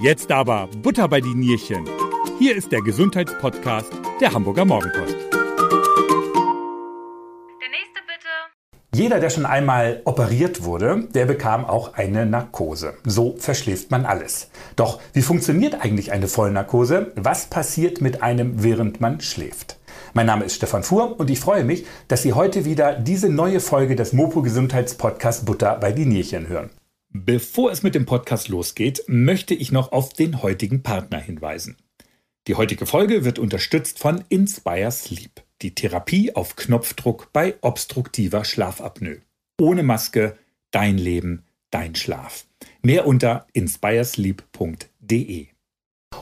Jetzt aber Butter bei die Nierchen. Hier ist der Gesundheitspodcast der Hamburger Morgenpost. Der nächste bitte. Jeder, der schon einmal operiert wurde, der bekam auch eine Narkose. So verschläft man alles. Doch wie funktioniert eigentlich eine Vollnarkose? Was passiert mit einem, während man schläft? Mein Name ist Stefan Fuhr und ich freue mich, dass Sie heute wieder diese neue Folge des Mopo Gesundheitspodcasts Butter bei die Nierchen hören. Bevor es mit dem Podcast losgeht, möchte ich noch auf den heutigen Partner hinweisen. Die heutige Folge wird unterstützt von Inspire Sleep, die Therapie auf Knopfdruck bei obstruktiver Schlafapnoe. Ohne Maske, dein Leben, dein Schlaf. Mehr unter inspiresleep.de.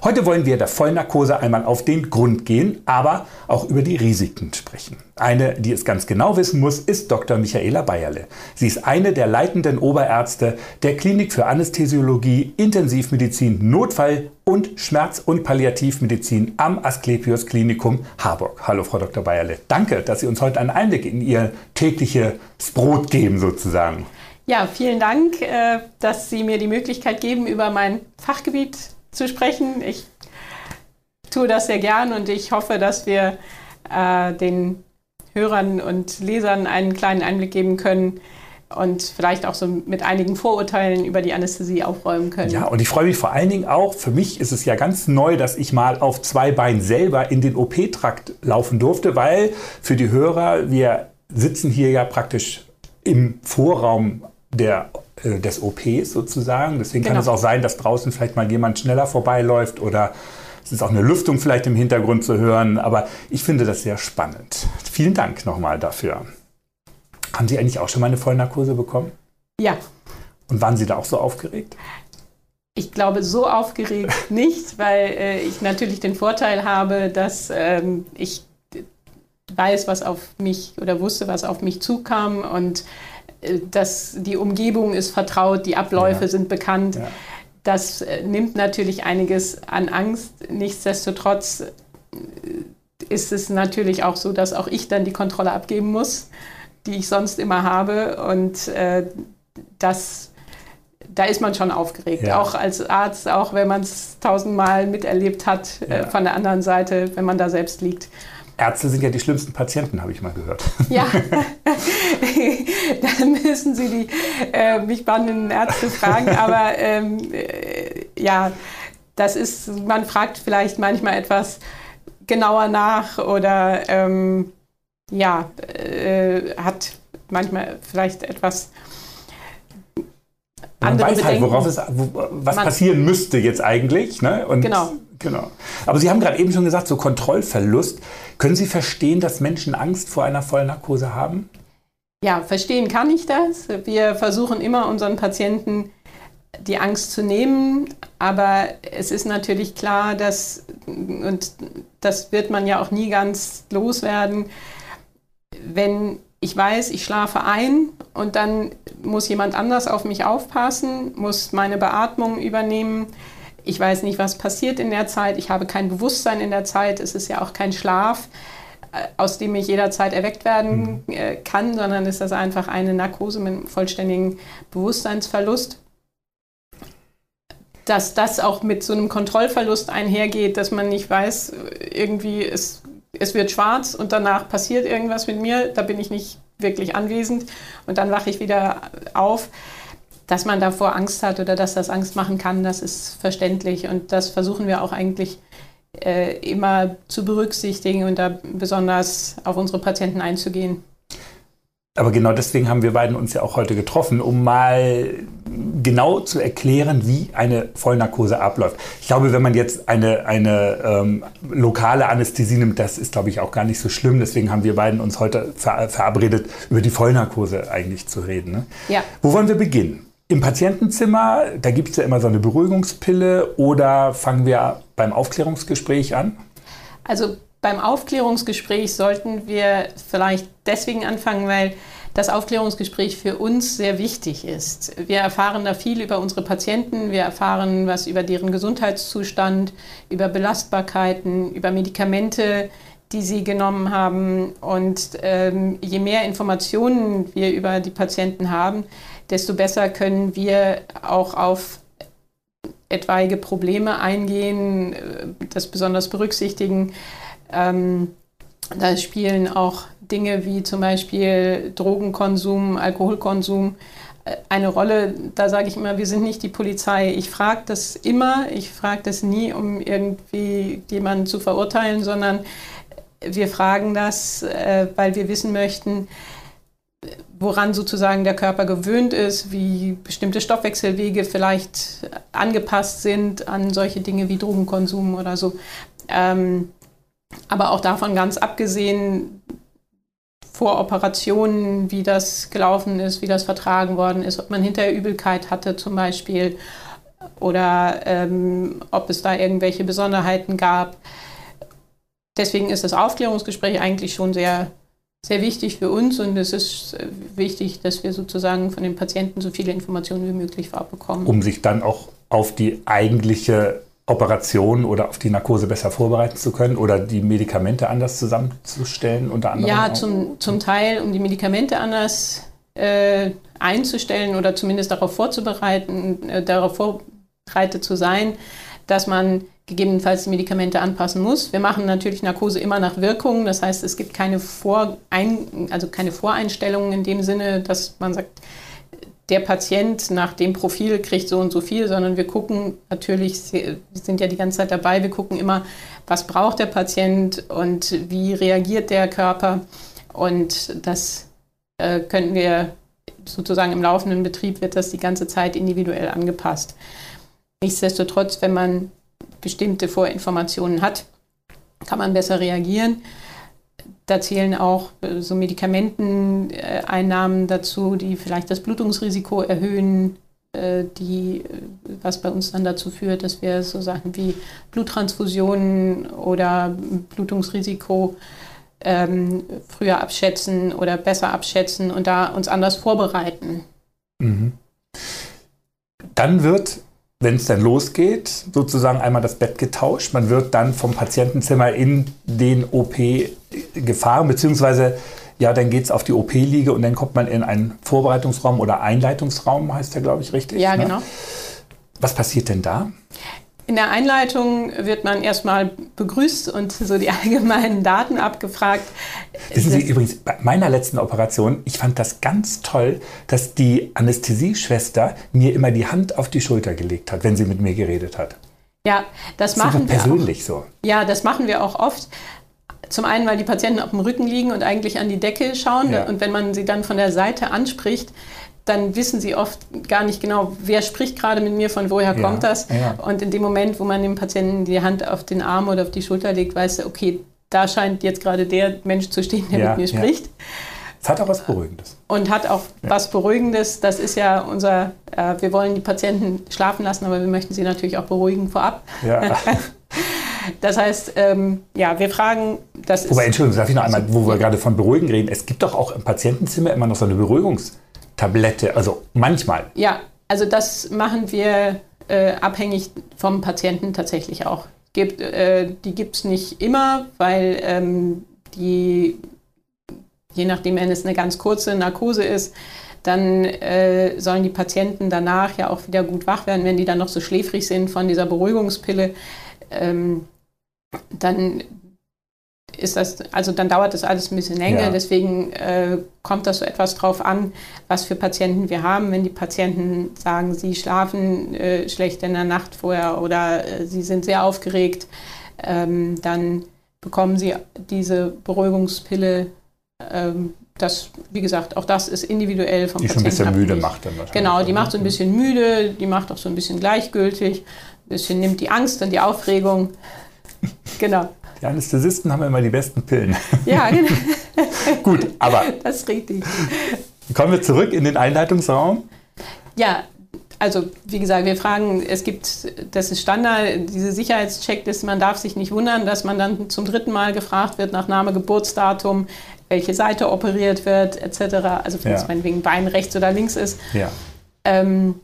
Heute wollen wir der Vollnarkose einmal auf den Grund gehen, aber auch über die Risiken sprechen. Eine, die es ganz genau wissen muss, ist Dr. Michaela Bayerle. Sie ist eine der leitenden Oberärzte der Klinik für Anästhesiologie, Intensivmedizin, Notfall und Schmerz- und Palliativmedizin am Asklepios Klinikum Harburg. Hallo, Frau Dr. Bayerle. Danke, dass Sie uns heute einen Einblick in Ihr tägliches Brot geben, sozusagen. Ja, vielen Dank, äh, dass Sie mir die Möglichkeit geben, über mein Fachgebiet zu sprechen. Ich tue das sehr gern und ich hoffe, dass wir äh, den Hörern und Lesern einen kleinen Einblick geben können und vielleicht auch so mit einigen Vorurteilen über die Anästhesie aufräumen können. Ja, und ich freue mich vor allen Dingen auch, für mich ist es ja ganz neu, dass ich mal auf zwei Beinen selber in den OP-Trakt laufen durfte, weil für die Hörer, wir sitzen hier ja praktisch im Vorraum der des OPs sozusagen. Deswegen genau. kann es auch sein, dass draußen vielleicht mal jemand schneller vorbeiläuft oder es ist auch eine Lüftung vielleicht im Hintergrund zu hören. Aber ich finde das sehr spannend. Vielen Dank nochmal dafür. Haben Sie eigentlich auch schon mal eine Vollnarkose bekommen? Ja. Und waren Sie da auch so aufgeregt? Ich glaube, so aufgeregt nicht, weil äh, ich natürlich den Vorteil habe, dass ähm, ich weiß, was auf mich oder wusste, was auf mich zukam und dass die Umgebung ist vertraut, die Abläufe ja. sind bekannt. Ja. Das äh, nimmt natürlich einiges an Angst. Nichtsdestotrotz äh, ist es natürlich auch so, dass auch ich dann die Kontrolle abgeben muss, die ich sonst immer habe. Und äh, das, da ist man schon aufgeregt. Ja. Auch als Arzt, auch wenn man es tausendmal miterlebt hat, äh, äh, von der anderen Seite, wenn man da selbst liegt. Ärzte sind ja die schlimmsten Patienten, habe ich mal gehört. Ja, dann müssen Sie die äh, mich spannenden Ärzte fragen. Aber ähm, äh, ja, das ist, man fragt vielleicht manchmal etwas genauer nach oder ähm, ja, äh, hat manchmal vielleicht etwas man weiß halt, worauf es, was man, passieren müsste jetzt eigentlich. Ne? Und genau. Genau. Aber Sie haben gerade eben schon gesagt, so Kontrollverlust. Können Sie verstehen, dass Menschen Angst vor einer Vollnarkose haben? Ja, verstehen kann ich das. Wir versuchen immer unseren Patienten die Angst zu nehmen, aber es ist natürlich klar, dass, und das wird man ja auch nie ganz loswerden, wenn ich weiß, ich schlafe ein und dann muss jemand anders auf mich aufpassen, muss meine Beatmung übernehmen. Ich weiß nicht, was passiert in der Zeit. Ich habe kein Bewusstsein in der Zeit. Es ist ja auch kein Schlaf, äh, aus dem ich jederzeit erweckt werden mhm. äh, kann, sondern ist das einfach eine Narkose mit einem vollständigen Bewusstseinsverlust. Dass das auch mit so einem Kontrollverlust einhergeht, dass man nicht weiß, irgendwie ist es wird schwarz und danach passiert irgendwas mit mir, da bin ich nicht wirklich anwesend und dann wache ich wieder auf. Dass man davor Angst hat oder dass das Angst machen kann, das ist verständlich und das versuchen wir auch eigentlich äh, immer zu berücksichtigen und da besonders auf unsere Patienten einzugehen. Aber genau deswegen haben wir beiden uns ja auch heute getroffen, um mal genau zu erklären, wie eine Vollnarkose abläuft. Ich glaube, wenn man jetzt eine, eine ähm, lokale Anästhesie nimmt, das ist, glaube ich, auch gar nicht so schlimm. Deswegen haben wir beiden uns heute ver verabredet, über die Vollnarkose eigentlich zu reden. Ne? Ja. Wo wollen wir beginnen? Im Patientenzimmer, da gibt es ja immer so eine Beruhigungspille oder fangen wir beim Aufklärungsgespräch an? Also beim Aufklärungsgespräch sollten wir vielleicht deswegen anfangen, weil das Aufklärungsgespräch für uns sehr wichtig ist. Wir erfahren da viel über unsere Patienten, wir erfahren was über deren Gesundheitszustand, über Belastbarkeiten, über Medikamente, die sie genommen haben. Und ähm, je mehr Informationen wir über die Patienten haben, desto besser können wir auch auf etwaige Probleme eingehen, äh, das besonders berücksichtigen. Ähm, da spielen auch Dinge wie zum Beispiel Drogenkonsum, Alkoholkonsum äh, eine Rolle. Da sage ich immer, wir sind nicht die Polizei. Ich frage das immer, ich frage das nie, um irgendwie jemanden zu verurteilen, sondern wir fragen das, äh, weil wir wissen möchten, woran sozusagen der Körper gewöhnt ist, wie bestimmte Stoffwechselwege vielleicht angepasst sind an solche Dinge wie Drogenkonsum oder so. Ähm, aber auch davon ganz abgesehen, vor Operationen, wie das gelaufen ist, wie das vertragen worden ist, ob man hinterher Übelkeit hatte zum Beispiel oder ähm, ob es da irgendwelche Besonderheiten gab. Deswegen ist das Aufklärungsgespräch eigentlich schon sehr sehr wichtig für uns und es ist äh, wichtig, dass wir sozusagen von den Patienten so viele Informationen wie möglich bekommen. Um sich dann auch auf die eigentliche Operation oder auf die Narkose besser vorbereiten zu können oder die Medikamente anders zusammenzustellen unter anderem? Ja, zum, zum Teil, um die Medikamente anders äh, einzustellen oder zumindest darauf vorzubereiten, äh, darauf vorbereitet zu sein, dass man gegebenenfalls die Medikamente anpassen muss. Wir machen natürlich Narkose immer nach Wirkung. Das heißt, es gibt keine, Vorein, also keine Voreinstellungen in dem Sinne, dass man sagt, der Patient nach dem Profil kriegt so und so viel, sondern wir gucken natürlich, wir sind ja die ganze Zeit dabei, wir gucken immer, was braucht der Patient und wie reagiert der Körper. Und das äh, könnten wir sozusagen im laufenden Betrieb, wird das die ganze Zeit individuell angepasst. Nichtsdestotrotz, wenn man bestimmte Vorinformationen hat, kann man besser reagieren. Da zählen auch äh, so Medikamenteneinnahmen dazu, die vielleicht das Blutungsrisiko erhöhen, äh, die, äh, was bei uns dann dazu führt, dass wir so Sachen wie Bluttransfusionen oder Blutungsrisiko ähm, früher abschätzen oder besser abschätzen und da uns anders vorbereiten. Mhm. Dann wird wenn es dann losgeht, sozusagen einmal das Bett getauscht. Man wird dann vom Patientenzimmer in den OP gefahren, beziehungsweise ja, dann geht es auf die OP-Liege und dann kommt man in einen Vorbereitungsraum oder Einleitungsraum, heißt der, glaube ich, richtig? Ja, ne? genau. Was passiert denn da? In der Einleitung wird man erstmal begrüßt und so die allgemeinen Daten abgefragt. Wissen Sie übrigens, bei meiner letzten Operation, ich fand das ganz toll, dass die Anästhesieschwester mir immer die Hand auf die Schulter gelegt hat, wenn sie mit mir geredet hat. Ja, das, das machen wir persönlich auch. so. Ja, das machen wir auch oft. Zum einen, weil die Patienten auf dem Rücken liegen und eigentlich an die Decke schauen. Ja. Und wenn man sie dann von der Seite anspricht, dann wissen sie oft gar nicht genau, wer spricht gerade mit mir, von woher ja, kommt das. Ja. Und in dem Moment, wo man dem Patienten die Hand auf den Arm oder auf die Schulter legt, weiß er, okay, da scheint jetzt gerade der Mensch zu stehen, der ja, mit mir spricht. Es hat auch was Beruhigendes. Und hat auch was Beruhigendes. Das ist ja unser, äh, wir wollen die Patienten schlafen lassen, aber wir möchten sie natürlich auch beruhigen vorab. Ja. Das heißt, ähm, ja, wir fragen, das Wobei, Entschuldigung, darf ich noch einmal, wo wir gerade von Beruhigen reden, es gibt doch auch im Patientenzimmer immer noch so eine Beruhigungs- Tablette, also manchmal. Ja, also das machen wir äh, abhängig vom Patienten tatsächlich auch. Gibt, äh, die gibt es nicht immer, weil ähm, die, je nachdem, wenn es eine ganz kurze Narkose ist, dann äh, sollen die Patienten danach ja auch wieder gut wach werden, wenn die dann noch so schläfrig sind von dieser Beruhigungspille. Ähm, dann ist das, also dann dauert das alles ein bisschen länger. Ja. Deswegen äh, kommt das so etwas drauf an, was für Patienten wir haben. Wenn die Patienten sagen, sie schlafen äh, schlecht in der Nacht vorher oder äh, sie sind sehr aufgeregt, ähm, dann bekommen sie diese Beruhigungspille. Ähm, das, wie gesagt, auch das ist individuell vom die Patienten. Die schon ein bisschen müde macht dann wahrscheinlich. Genau, die macht so ein bisschen müde, die macht auch so ein bisschen gleichgültig, ein bisschen nimmt die Angst und die Aufregung. genau. Die Anästhesisten haben immer die besten Pillen. Ja, genau. Gut, aber. Das ist richtig. Kommen wir zurück in den Einleitungsraum. Ja, also wie gesagt, wir fragen, es gibt, das ist Standard, diese Sicherheitscheckliste, man darf sich nicht wundern, dass man dann zum dritten Mal gefragt wird nach Name, Geburtsdatum, welche Seite operiert wird, etc. Also wenn ja. es meinetwegen Bein rechts oder links ist. Ja. Ähm,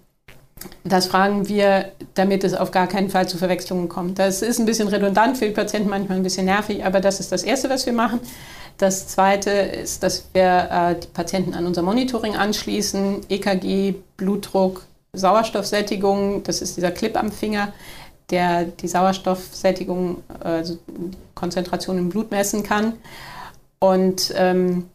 das fragen wir, damit es auf gar keinen Fall zu Verwechslungen kommt. Das ist ein bisschen redundant für die Patienten, manchmal ein bisschen nervig, aber das ist das Erste, was wir machen. Das Zweite ist, dass wir äh, die Patienten an unser Monitoring anschließen, EKG, Blutdruck, Sauerstoffsättigung, das ist dieser Clip am Finger, der die Sauerstoffsättigung, also Konzentration im Blut messen kann. Und ähm,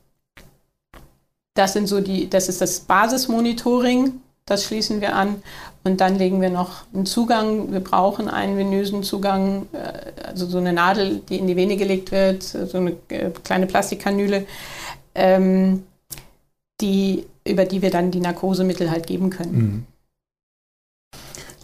das sind so die, das ist das Basismonitoring, das schließen wir an. Und dann legen wir noch einen Zugang. Wir brauchen einen venösen Zugang, äh, also so eine Nadel, die in die Vene gelegt wird, so eine äh, kleine Plastikkanüle, ähm, die, über die wir dann die Narkosemittel halt geben können. Mhm.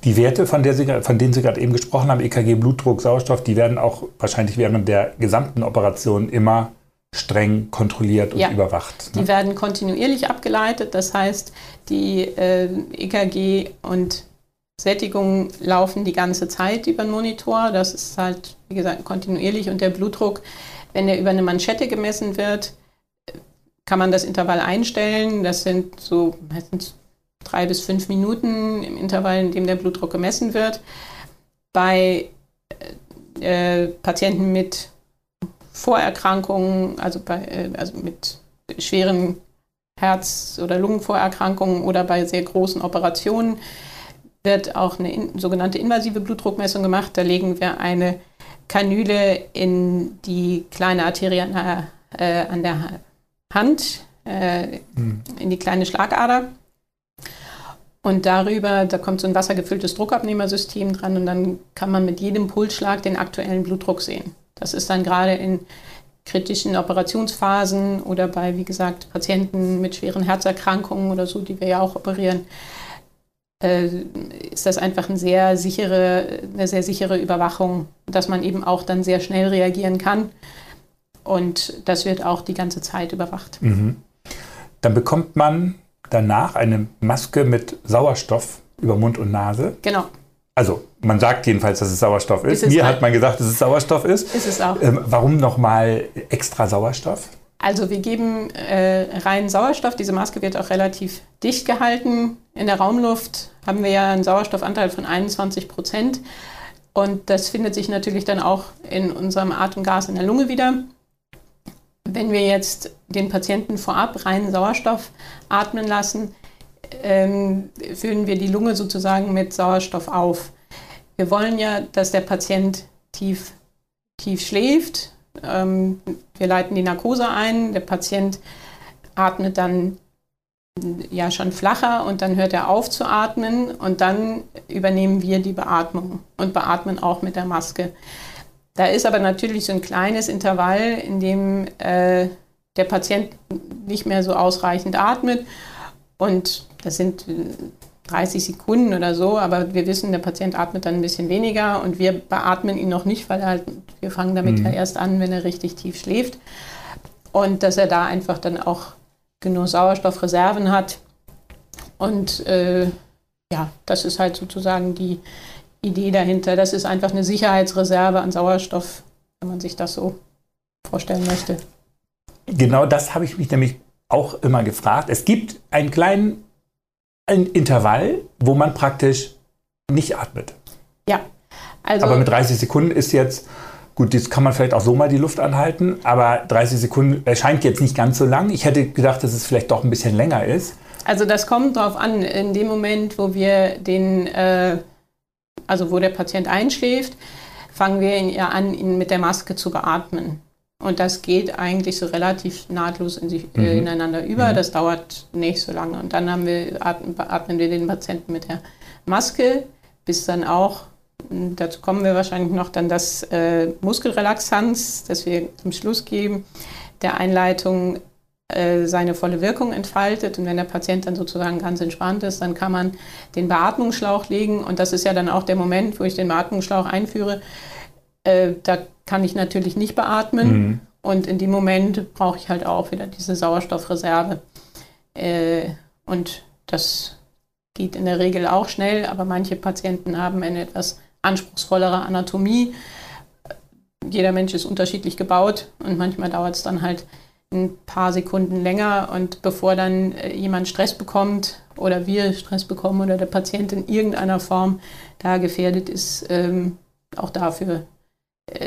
Die Werte, von, Sie, von, denen Sie gerade eben gesprochen haben, EKG, Blutdruck, Sauerstoff, die werden auch wahrscheinlich während der gesamten Operation immer streng kontrolliert und ja, überwacht. Ne? Die werden kontinuierlich abgeleitet, das heißt, die äh, EKG und Sättigung laufen die ganze Zeit über den Monitor. Das ist halt, wie gesagt, kontinuierlich und der Blutdruck, wenn er über eine Manschette gemessen wird, kann man das Intervall einstellen. Das sind so meistens drei bis fünf Minuten im Intervall, in dem der Blutdruck gemessen wird. Bei äh, Patienten mit Vorerkrankungen, also, bei, äh, also mit schweren Herz- oder Lungenvorerkrankungen oder bei sehr großen Operationen wird auch eine in, sogenannte invasive Blutdruckmessung gemacht. Da legen wir eine Kanüle in die kleine Arterie an der, äh, an der Hand, äh, hm. in die kleine Schlagader. Und darüber, da kommt so ein wassergefülltes Druckabnehmersystem dran und dann kann man mit jedem Pulsschlag den aktuellen Blutdruck sehen. Das ist dann gerade in kritischen Operationsphasen oder bei, wie gesagt, Patienten mit schweren Herzerkrankungen oder so, die wir ja auch operieren, äh, ist das einfach eine sehr sichere, eine sehr sichere Überwachung, dass man eben auch dann sehr schnell reagieren kann. Und das wird auch die ganze Zeit überwacht. Mhm. Dann bekommt man danach eine Maske mit Sauerstoff über Mund und Nase. Genau. Also man sagt jedenfalls, dass es Sauerstoff ist. ist Mir hat man gesagt, dass es Sauerstoff ist. Ist es auch. Ähm, warum nochmal extra Sauerstoff? Also wir geben äh, reinen Sauerstoff. Diese Maske wird auch relativ dicht gehalten. In der Raumluft haben wir ja einen Sauerstoffanteil von 21 Prozent. Und das findet sich natürlich dann auch in unserem Atemgas in der Lunge wieder. Wenn wir jetzt den Patienten vorab reinen Sauerstoff atmen lassen, ähm, füllen wir die Lunge sozusagen mit Sauerstoff auf. Wir wollen ja, dass der Patient tief, tief schläft. Ähm, wir leiten die Narkose ein. Der Patient atmet dann ja schon flacher und dann hört er auf zu atmen und dann übernehmen wir die Beatmung und beatmen auch mit der Maske. Da ist aber natürlich so ein kleines Intervall, in dem äh, der Patient nicht mehr so ausreichend atmet und das sind 30 äh, Sekunden oder so, aber wir wissen, der Patient atmet dann ein bisschen weniger und wir beatmen ihn noch nicht, weil er halt, wir fangen damit mhm. ja erst an, wenn er richtig tief schläft. Und dass er da einfach dann auch genug Sauerstoffreserven hat. Und äh, ja, das ist halt sozusagen die Idee dahinter. Das ist einfach eine Sicherheitsreserve an Sauerstoff, wenn man sich das so vorstellen möchte. Genau das habe ich mich nämlich auch immer gefragt. Es gibt einen kleinen ein Intervall, wo man praktisch nicht atmet. Ja. Also aber mit 30 Sekunden ist jetzt, gut, das kann man vielleicht auch so mal die Luft anhalten, aber 30 Sekunden erscheint jetzt nicht ganz so lang. Ich hätte gedacht, dass es vielleicht doch ein bisschen länger ist. Also das kommt darauf an, in dem Moment, wo wir den, äh, also wo der Patient einschläft, fangen wir ihn ja an, ihn mit der Maske zu beatmen. Und das geht eigentlich so relativ nahtlos in sich, äh, mhm. ineinander über. Mhm. Das dauert nicht so lange. Und dann haben wir, atmen, atmen wir den Patienten mit der Maske, bis dann auch, dazu kommen wir wahrscheinlich noch, dann das äh, Muskelrelaxanz, das wir zum Schluss geben, der Einleitung äh, seine volle Wirkung entfaltet. Und wenn der Patient dann sozusagen ganz entspannt ist, dann kann man den Beatmungsschlauch legen. Und das ist ja dann auch der Moment, wo ich den Beatmungsschlauch einführe. Äh, da kann ich natürlich nicht beatmen. Mhm. Und in dem Moment brauche ich halt auch wieder diese Sauerstoffreserve. Äh, und das geht in der Regel auch schnell, aber manche Patienten haben eine etwas anspruchsvollere Anatomie. Jeder Mensch ist unterschiedlich gebaut und manchmal dauert es dann halt ein paar Sekunden länger und bevor dann äh, jemand Stress bekommt oder wir Stress bekommen oder der Patient in irgendeiner Form da gefährdet ist, ähm, auch dafür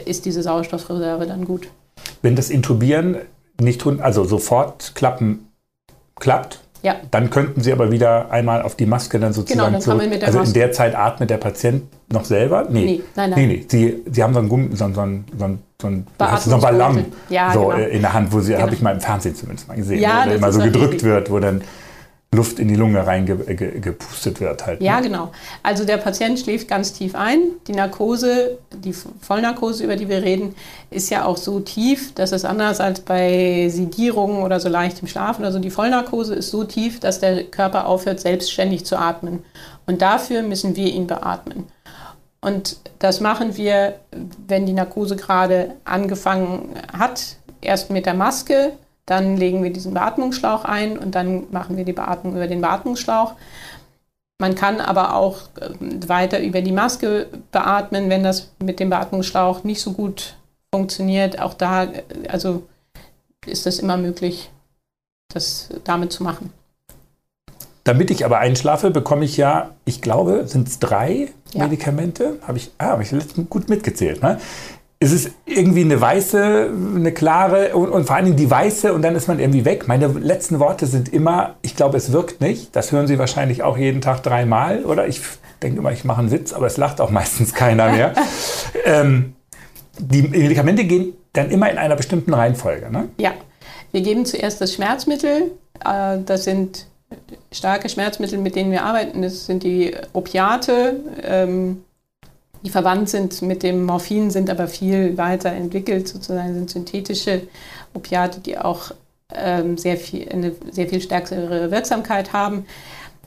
ist diese Sauerstoffreserve dann gut. Wenn das Intubieren nicht also sofort klappen klappt, Ja. Dann könnten Sie aber wieder einmal auf die Maske dann sozusagen. Genau, dann der also Maske. in der Zeit atmet der Patient noch selber? Nee, nee nein, nein. Nee, nee. Sie, Sie haben so einen, Gummi, so, so, so, so, ein, so ein Ballon ja, so genau. in der Hand, wo Sie, genau. habe ich mal im Fernsehen zumindest mal gesehen, ja, wo der immer so gedrückt wird, wo dann Luft in die Lunge reingepustet wird. Halt, ne? Ja, genau. Also der Patient schläft ganz tief ein. Die Narkose, die Vollnarkose, über die wir reden, ist ja auch so tief, dass es anders als bei Sedierung oder so leichtem Schlafen. Also die Vollnarkose ist so tief, dass der Körper aufhört, selbstständig zu atmen. Und dafür müssen wir ihn beatmen. Und das machen wir, wenn die Narkose gerade angefangen hat, erst mit der Maske, dann legen wir diesen Beatmungsschlauch ein und dann machen wir die Beatmung über den Beatmungsschlauch. Man kann aber auch ähm, weiter über die Maske beatmen, wenn das mit dem Beatmungsschlauch nicht so gut funktioniert. Auch da äh, also ist es immer möglich, das damit zu machen. Damit ich aber einschlafe, bekomme ich ja, ich glaube, sind es drei ja. Medikamente. Habe ich, ah, habe ich letztens gut mitgezählt. Ne? Es ist irgendwie eine weiße, eine klare und, und, vor allen Dingen die weiße und dann ist man irgendwie weg. Meine letzten Worte sind immer, ich glaube, es wirkt nicht. Das hören Sie wahrscheinlich auch jeden Tag dreimal, oder? Ich denke immer, ich mache einen Witz, aber es lacht auch meistens keiner mehr. ähm, die Medikamente gehen dann immer in einer bestimmten Reihenfolge, ne? Ja. Wir geben zuerst das Schmerzmittel. Äh, das sind starke Schmerzmittel, mit denen wir arbeiten. Das sind die Opiate. Ähm, die verwandt sind mit dem Morphin, sind aber viel weiter entwickelt, sozusagen sind synthetische Opiate, die auch ähm, sehr viel, eine sehr viel stärkere Wirksamkeit haben.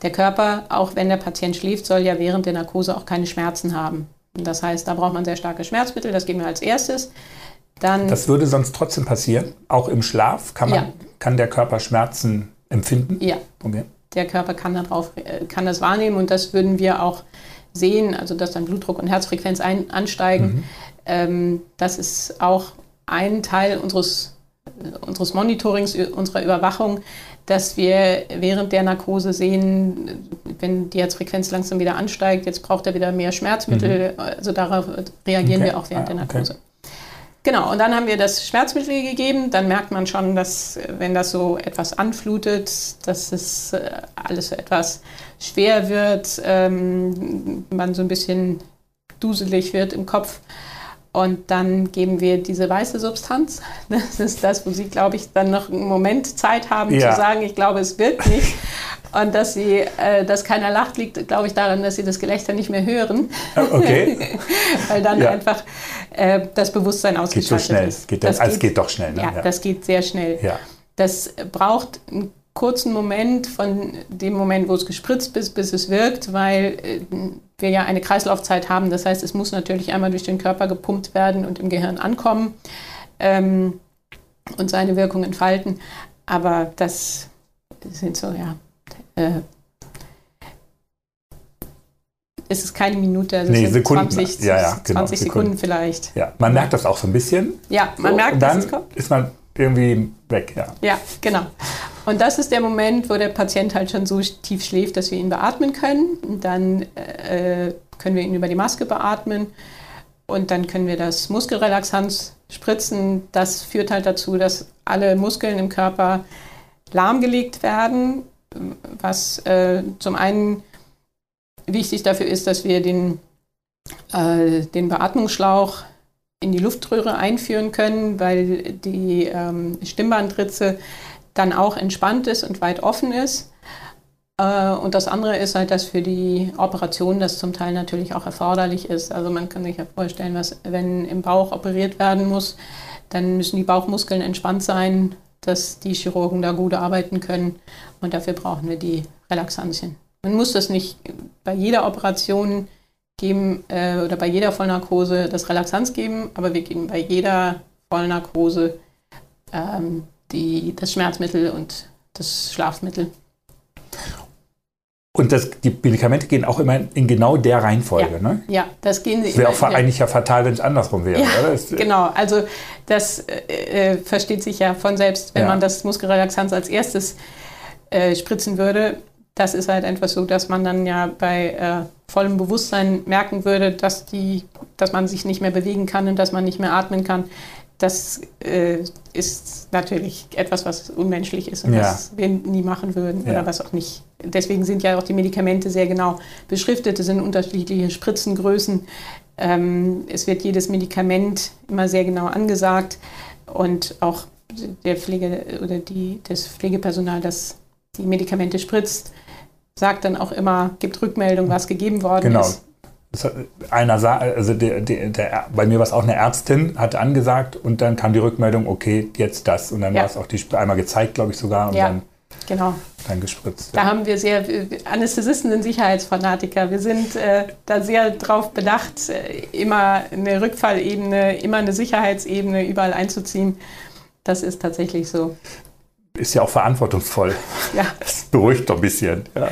Der Körper, auch wenn der Patient schläft, soll ja während der Narkose auch keine Schmerzen haben. Das heißt, da braucht man sehr starke Schmerzmittel, das geben wir als erstes. Dann, das würde sonst trotzdem passieren, auch im Schlaf kann, man, ja. kann der Körper Schmerzen empfinden? Ja, okay. der Körper kann, darauf, äh, kann das wahrnehmen und das würden wir auch sehen, also dass dann Blutdruck und Herzfrequenz ein, ansteigen. Mhm. Ähm, das ist auch ein Teil unseres, unseres Monitorings, unserer Überwachung, dass wir während der Narkose sehen, wenn die Herzfrequenz langsam wieder ansteigt, jetzt braucht er wieder mehr Schmerzmittel. Mhm. Also darauf reagieren okay. wir auch während ah, der Narkose. Okay. Genau, und dann haben wir das Schmerzmittel gegeben. Dann merkt man schon, dass wenn das so etwas anflutet, dass es äh, alles so etwas schwer wird, ähm, man so ein bisschen duselig wird im Kopf. Und dann geben wir diese weiße Substanz. Das ist das, wo Sie, glaube ich, dann noch einen Moment Zeit haben ja. zu sagen, ich glaube, es wirkt nicht. Und dass sie, äh, dass keiner lacht, liegt, glaube ich, daran, dass sie das Gelächter nicht mehr hören. Ah, okay. Weil dann ja. einfach äh, das Bewusstsein ausgeschaltet geht so schnell. ist. Geht das, das geht, geht, doch schnell. Ne? Ja, ja, das geht sehr schnell. Ja. Das braucht einen kurzen Moment von dem Moment, wo es gespritzt ist, bis es wirkt, weil äh, wir ja eine Kreislaufzeit haben. Das heißt, es muss natürlich einmal durch den Körper gepumpt werden und im Gehirn ankommen ähm, und seine Wirkung entfalten. Aber das sind so, ja, äh, ist es keine Minute, also nee, Sekunden. 20, ja, ja, genau, 20 Sekunden. Sekunden. vielleicht. Ja, man merkt das auch so ein bisschen. Ja, man so, merkt, und dann dass es kommt. ist man irgendwie weg. Ja. ja, genau. Und das ist der Moment, wo der Patient halt schon so tief schläft, dass wir ihn beatmen können. Und dann äh, können wir ihn über die Maske beatmen. Und dann können wir das Muskelrelaxanz spritzen. Das führt halt dazu, dass alle Muskeln im Körper lahmgelegt werden was äh, zum einen wichtig dafür ist, dass wir den, äh, den Beatmungsschlauch in die Luftröhre einführen können, weil die ähm, Stimmbandritze dann auch entspannt ist und weit offen ist. Äh, und das andere ist halt, dass für die Operation das zum Teil natürlich auch erforderlich ist. Also man kann sich ja vorstellen, was, wenn im Bauch operiert werden muss, dann müssen die Bauchmuskeln entspannt sein, dass die Chirurgen da gut arbeiten können. Und dafür brauchen wir die Relaxantien. Man muss das nicht bei jeder Operation geben äh, oder bei jeder Vollnarkose das Relaxanz geben, aber wir geben bei jeder Vollnarkose ähm, die, das Schmerzmittel und das Schlafmittel. Und das, die Medikamente gehen auch immer in genau der Reihenfolge, ja. ne? Ja, das gehen sie. Das wäre auch ja. eigentlich ja fatal, wenn es andersrum wäre, ja, oder? Das, genau, also das äh, versteht sich ja von selbst, wenn man das Muskelrelaxanz als erstes äh, spritzen würde. Das ist halt etwas so, dass man dann ja bei äh, vollem Bewusstsein merken würde, dass, die, dass man sich nicht mehr bewegen kann und dass man nicht mehr atmen kann. das äh, ist natürlich etwas, was unmenschlich ist und Ja. was wir nie machen würden Ja. oder was auch nicht. Deswegen sind ja auch die Medikamente sehr genau beschriftet. Es sind unterschiedliche Spritzengrößen. Ähm, es wird jedes Medikament immer sehr genau angesagt und auch der Pflege oder die, das Pflegepersonal, das die Medikamente spritzt, sagt dann auch immer, gibt Rückmeldung, was gegeben worden Genau. ist. Einer sa also der, der, der, bei mir war es auch eine Ärztin, hat angesagt und dann kam die Rückmeldung, okay, jetzt das. Und dann Ja. war es auch die, einmal gezeigt, glaube ich sogar, und Ja. dann, Genau. dann gespritzt. Da haben wir sehr, Anästhesisten sind Sicherheitsfanatiker. Wir sind äh, da sehr drauf bedacht, äh, immer eine Rückfallebene, immer eine Sicherheitsebene überall einzuziehen. Das ist tatsächlich so. Ist ja auch verantwortungsvoll. Ja, Das beruhigt doch ein bisschen. Ja.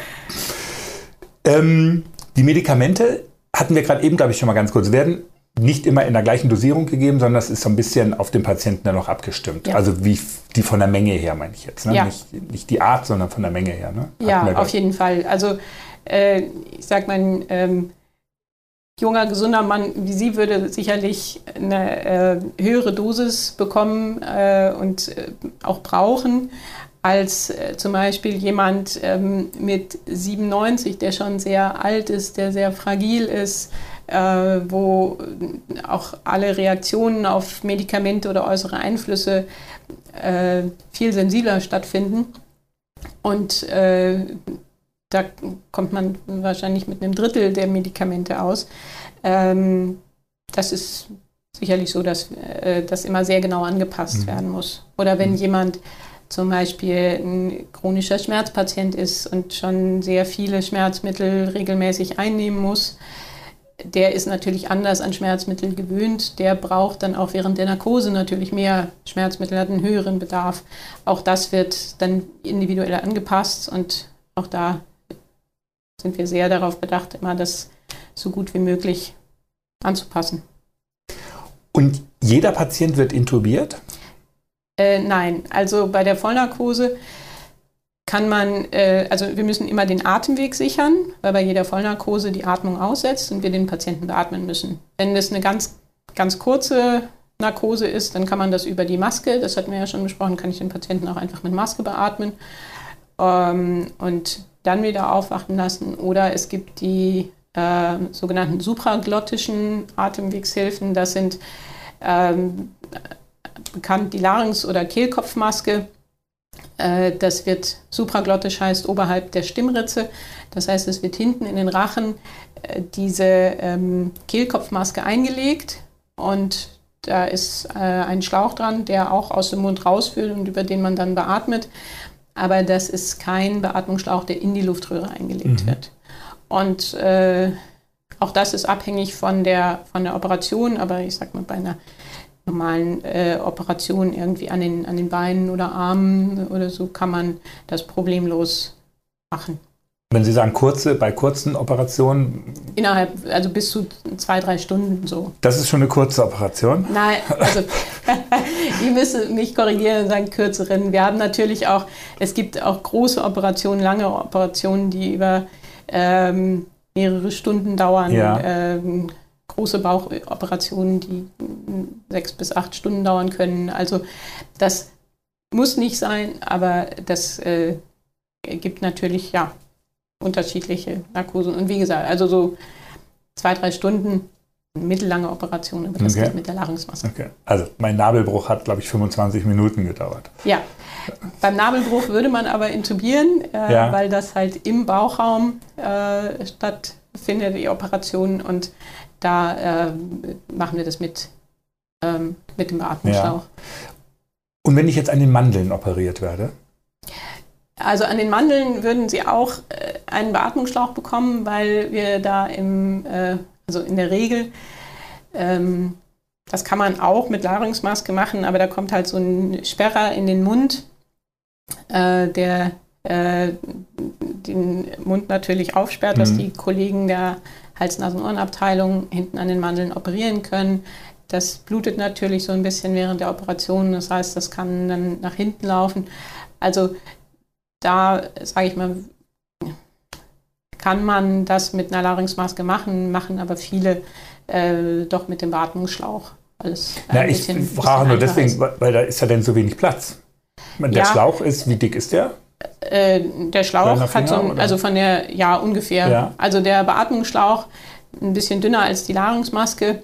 Ähm, die Medikamente hatten wir gerade eben, glaube ich, schon mal ganz kurz, werden nicht immer in der gleichen Dosierung gegeben, sondern das ist so ein bisschen auf den Patienten dann noch abgestimmt. Ja. Also wie die von der Menge her, meine ich jetzt. Ne? Ja. Nicht, nicht die Art, sondern von der Menge her. Ne? Ja auf jeden Fall. Also äh, ich sag mal, ähm, junger, gesunder Mann wie Sie würde sicherlich eine äh, höhere Dosis bekommen äh, und äh, auch brauchen als äh, zum Beispiel jemand ähm, mit 97, der schon sehr alt ist, der sehr fragil ist, äh, wo auch alle Reaktionen auf Medikamente oder äußere Einflüsse äh, viel sensibler stattfinden. Und da kommt man wahrscheinlich mit einem Drittel der Medikamente aus. Ähm, das ist sicherlich so, dass äh, das immer sehr genau angepasst Mhm. werden muss. Oder wenn jemand zum Beispiel ein chronischer Schmerzpatient ist und schon sehr viele Schmerzmittel regelmäßig einnehmen muss, der ist natürlich anders an Schmerzmittel gewöhnt. Der braucht dann auch während der Narkose natürlich mehr Schmerzmittel, hat einen höheren Bedarf. Auch das wird dann individuell angepasst und auch da sind wir sehr darauf bedacht, immer das so gut wie möglich anzupassen. Und jeder Patient wird intubiert? Äh, nein, also bei der Vollnarkose kann man, äh, also wir müssen immer den Atemweg sichern, weil bei jeder Vollnarkose die Atmung aussetzt und wir den Patienten beatmen müssen. Wenn es eine ganz, ganz kurze Narkose ist, dann kann man das über die Maske, das hatten wir ja schon besprochen, kann ich den Patienten auch einfach mit Maske beatmen ähm, und dann wieder aufwachen lassen. Oder es gibt die äh, sogenannten supraglottischen Atemwegshilfen. Das sind ähm, bekannt die Larynx- oder Kehlkopfmaske. Äh, das wird supraglottisch heißt oberhalb der Stimmritze. Das heißt, es wird hinten in den Rachen äh, diese ähm, Kehlkopfmaske eingelegt und da ist äh, ein Schlauch dran, der auch aus dem Mund rausführt und über den man dann beatmet. Aber das ist kein Beatmungsschlauch, der in die Luftröhre eingelegt Mhm. wird. Und äh, auch das ist abhängig von der, von der Operation, aber ich sag mal, bei einer normalen äh, Operation irgendwie an den, an den Beinen oder Armen oder so kann man das problemlos machen. Wenn Sie sagen kurze, bei kurzen Operationen, Innerhalb, also bis zu zwei, drei Stunden so. das ist schon eine kurze Operation. Nein, also ich müsste mich korrigieren und sagen kürzeren. Wir haben natürlich auch, es gibt auch große Operationen, lange Operationen, die über ähm, mehrere Stunden dauern. Ja. Ähm, große Bauchoperationen, die sechs bis acht Stunden dauern können. Also das muss nicht sein, aber das äh, gibt natürlich ja unterschiedliche Narkosen. Und wie gesagt, also so zwei, drei Stunden, mittellange Operation, aber das Okay. geht mit der Larynxmaske. Okay. Also mein Nabelbruch hat, glaube ich, 25 Minuten gedauert. Ja, beim Nabelbruch würde man aber intubieren, äh, Ja. weil das halt im Bauchraum äh, stattfindet, die Operation. Und da äh, machen wir das mit, ähm, mit dem Beatmungsschlauch. Und wenn ich jetzt an den Mandeln operiert werde? Also an den Mandeln würden Sie auch äh, einen Beatmungsschlauch bekommen, weil wir da im, äh, also in der Regel, ähm, das kann man auch mit Larynxmaske machen, aber da kommt halt so ein Sperrer in den Mund, äh, der den Mund natürlich aufsperrt, dass Mhm. die Kollegen der Hals-Nasen-Ohren-Abteilung hinten an den Mandeln operieren können. Das blutet natürlich so ein bisschen während der Operation, das heißt, das kann dann nach hinten laufen. Also da sage ich mal, kann man das mit einer Larynxmaske machen, machen aber viele äh, doch mit dem Beatmungsschlauch. Alles Na, ich bisschen, frage nur deswegen, ist. weil da ist ja denn so wenig Platz. Der ja. Schlauch ist, wie dick ist der? Äh, der Schlauch hat so ein, also von der, ja ungefähr, ja. also der Beatmungsschlauch ein bisschen dünner als die Larynxmaske.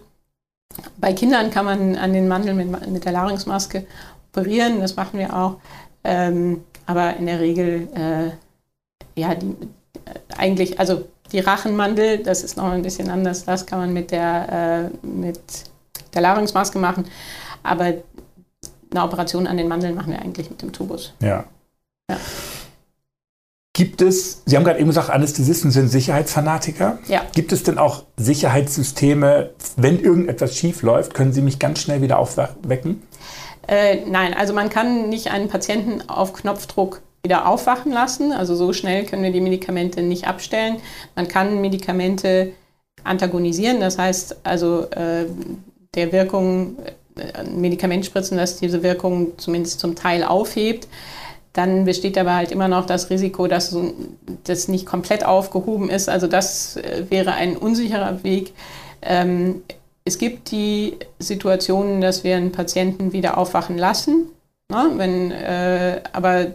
Bei Kindern kann man an den Mandeln mit, mit der Larynxmaske operieren, das machen wir auch. Ähm, aber in der Regel, äh, ja, die, äh, eigentlich, also die Rachenmandel, das ist noch ein bisschen anders, das kann man mit der, äh, mit der Larynxmaske machen. Aber eine Operation an den Mandeln machen wir eigentlich mit dem Tubus. Ja. ja. Gibt es, Sie haben gerade eben gesagt, Anästhesisten sind Sicherheitsfanatiker. Ja. Gibt es denn auch Sicherheitssysteme, wenn irgendetwas schief läuft, können Sie mich ganz schnell wieder aufwecken? Äh, nein, also man kann nicht einen Patienten auf Knopfdruck wieder aufwachen lassen. Also so schnell können wir die Medikamente nicht abstellen. Man kann Medikamente antagonisieren, das heißt also äh, der Wirkung äh, Medikament spritzen, das diese Wirkung zumindest zum Teil aufhebt. Dann besteht aber halt immer noch das Risiko, dass das nicht komplett aufgehoben ist. Also das äh, wäre ein unsicherer Weg. Ähm, es gibt die Situationen, dass wir einen Patienten wieder aufwachen lassen. Ne? Wenn, äh, aber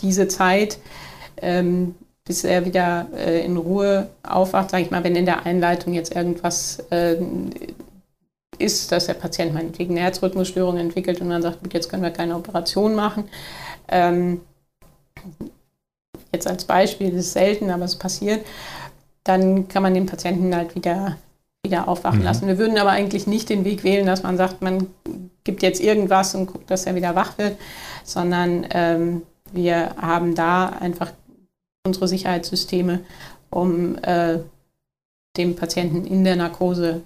diese Zeit, ähm, bis er wieder äh, in Ruhe aufwacht, sage ich mal, wenn in der Einleitung jetzt irgendwas äh, ist, dass der Patient meinetwegen eine Herzrhythmusstörung entwickelt und dann sagt, jetzt können wir keine Operation machen, ähm, jetzt als Beispiel, das ist selten, aber es passiert, dann kann man den Patienten halt wieder, wieder aufwachen mhm. lassen. Wir würden aber eigentlich nicht den Weg wählen, dass man sagt, man gibt jetzt irgendwas und guckt, dass er wieder wach wird, sondern ähm, wir haben da einfach unsere Sicherheitssysteme, um äh, dem Patienten in der Narkose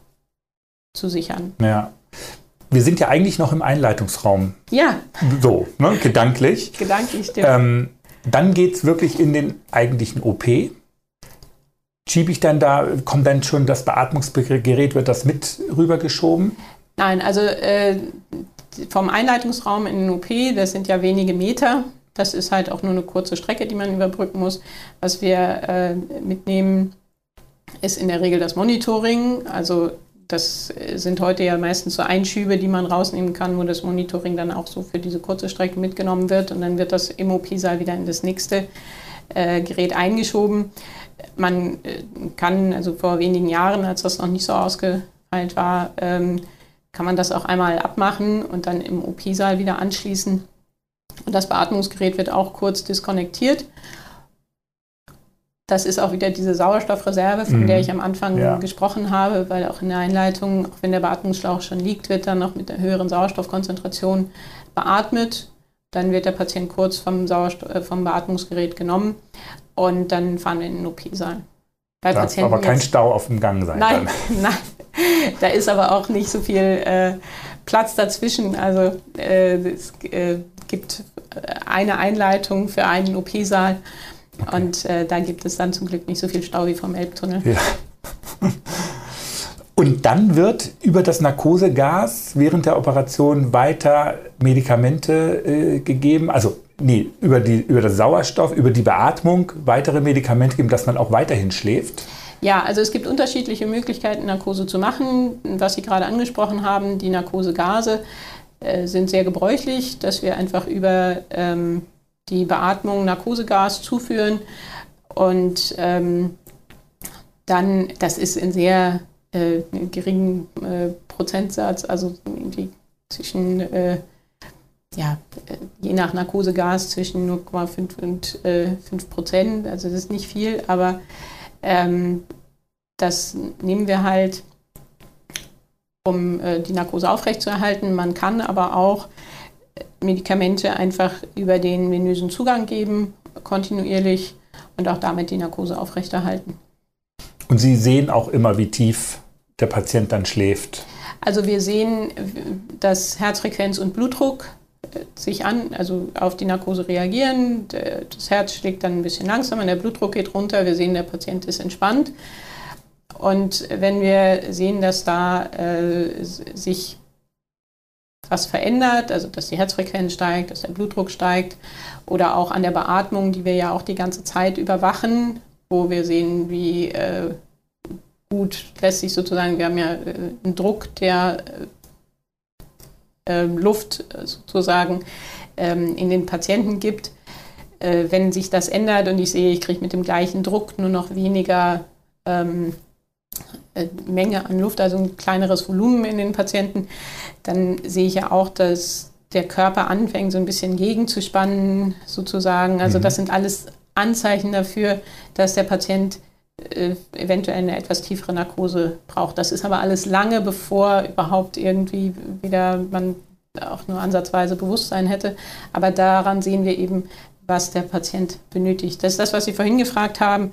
zu sichern. Ja wir sind ja eigentlich noch im Einleitungsraum. Ja. So, ne, gedanklich. Gedanklich, stimmt. Ähm, dann geht es wirklich in den eigentlichen OP. Schiebe ich dann da, kommt dann schon das Beatmungsgerät, wird das mit rübergeschoben? Nein, also äh, vom Einleitungsraum in den OP, das sind ja wenige Meter. Das ist halt auch nur eine kurze Strecke, die man überbrücken muss. Was wir äh, mitnehmen, ist in der Regel das Monitoring, also das sind heute ja meistens so Einschübe, die man rausnehmen kann, wo das Monitoring dann auch so für diese kurze Strecke mitgenommen wird und dann wird das im OP-Saal wieder in das nächste äh, Gerät eingeschoben. Man äh, kann, also vor wenigen Jahren, als das noch nicht so ausgefeilt war, ähm, kann man das auch einmal abmachen und dann im OP-Saal wieder anschließen. Und das Beatmungsgerät wird auch kurz diskonnektiert das ist auch wieder diese Sauerstoffreserve, von mhm. der ich am Anfang ja. gesprochen habe, weil auch in der Einleitung, auch wenn der Beatmungsschlauch schon liegt, wird dann noch mit einer höheren Sauerstoffkonzentration beatmet. Dann wird der Patient kurz vom, Sauerstoff, äh, vom Beatmungsgerät genommen und dann fahren wir in den OP-Saal. Darf aber kein jetzt, Stau auf dem Gang sein. Nein, nein. Da ist aber auch nicht so viel äh, Platz dazwischen. Also äh, es äh, gibt eine Einleitung für einen OP-Saal Okay. Und äh, da gibt es dann zum Glück nicht so viel Stau wie vom Elbtunnel. Ja. Und dann wird über das Narkosegas während der Operation weiter Medikamente äh, gegeben, also nee, über, die, über das Sauerstoff, über die Beatmung weitere Medikamente geben, dass man auch weiterhin schläft. Ja, also es gibt unterschiedliche Möglichkeiten, Narkose zu machen. Was Sie gerade angesprochen haben, die Narkosegase äh, sind sehr gebräuchlich, dass wir einfach über ähm, die Beatmung Narkosegas zuführen und ähm, dann, das ist in sehr äh, geringen äh, Prozentsatz, also irgendwie zwischen, äh, ja, je nach Narkosegas zwischen 0,5 und äh, 5 Prozent, also das ist nicht viel, aber ähm, das nehmen wir halt, um äh, die Narkose aufrechtzuerhalten. Man kann aber auch Medikamente einfach über den venösen Zugang geben, kontinuierlich und auch damit die Narkose aufrechterhalten. Und Sie sehen auch immer, wie tief der Patient dann schläft. Also wir sehen, dass Herzfrequenz und Blutdruck äh, sich an, also auf die Narkose reagieren. Das Herz schlägt dann ein bisschen langsamer, der Blutdruck geht runter. Wir sehen, der Patient ist entspannt. Und wenn wir sehen, dass da äh, sich was verändert, also dass die Herzfrequenz steigt, dass der Blutdruck steigt oder auch an der Beatmung, die wir ja auch die ganze Zeit überwachen, wo wir sehen, wie äh, gut lässt sich sozusagen, wir haben ja äh, einen Druck, der äh, ähm, Luft äh, sozusagen ähm, in den Patienten gibt. Wenn sich das ändert und ich sehe, ich kriege mit dem gleichen Druck nur noch weniger ähm, äh, Menge an Luft, also ein kleineres Volumen in den Patienten, dann sehe ich ja auch, dass der Körper anfängt, so ein bisschen gegenzuspannen, sozusagen. Also mhm. das sind alles Anzeichen dafür, dass der Patient eventuell eine etwas tiefere Narkose braucht. Das ist aber alles lange, bevor überhaupt irgendwie wieder man auch nur ansatzweise Bewusstsein hätte. Aber daran sehen wir eben, was der Patient benötigt. Das ist das, was Sie vorhin gefragt haben.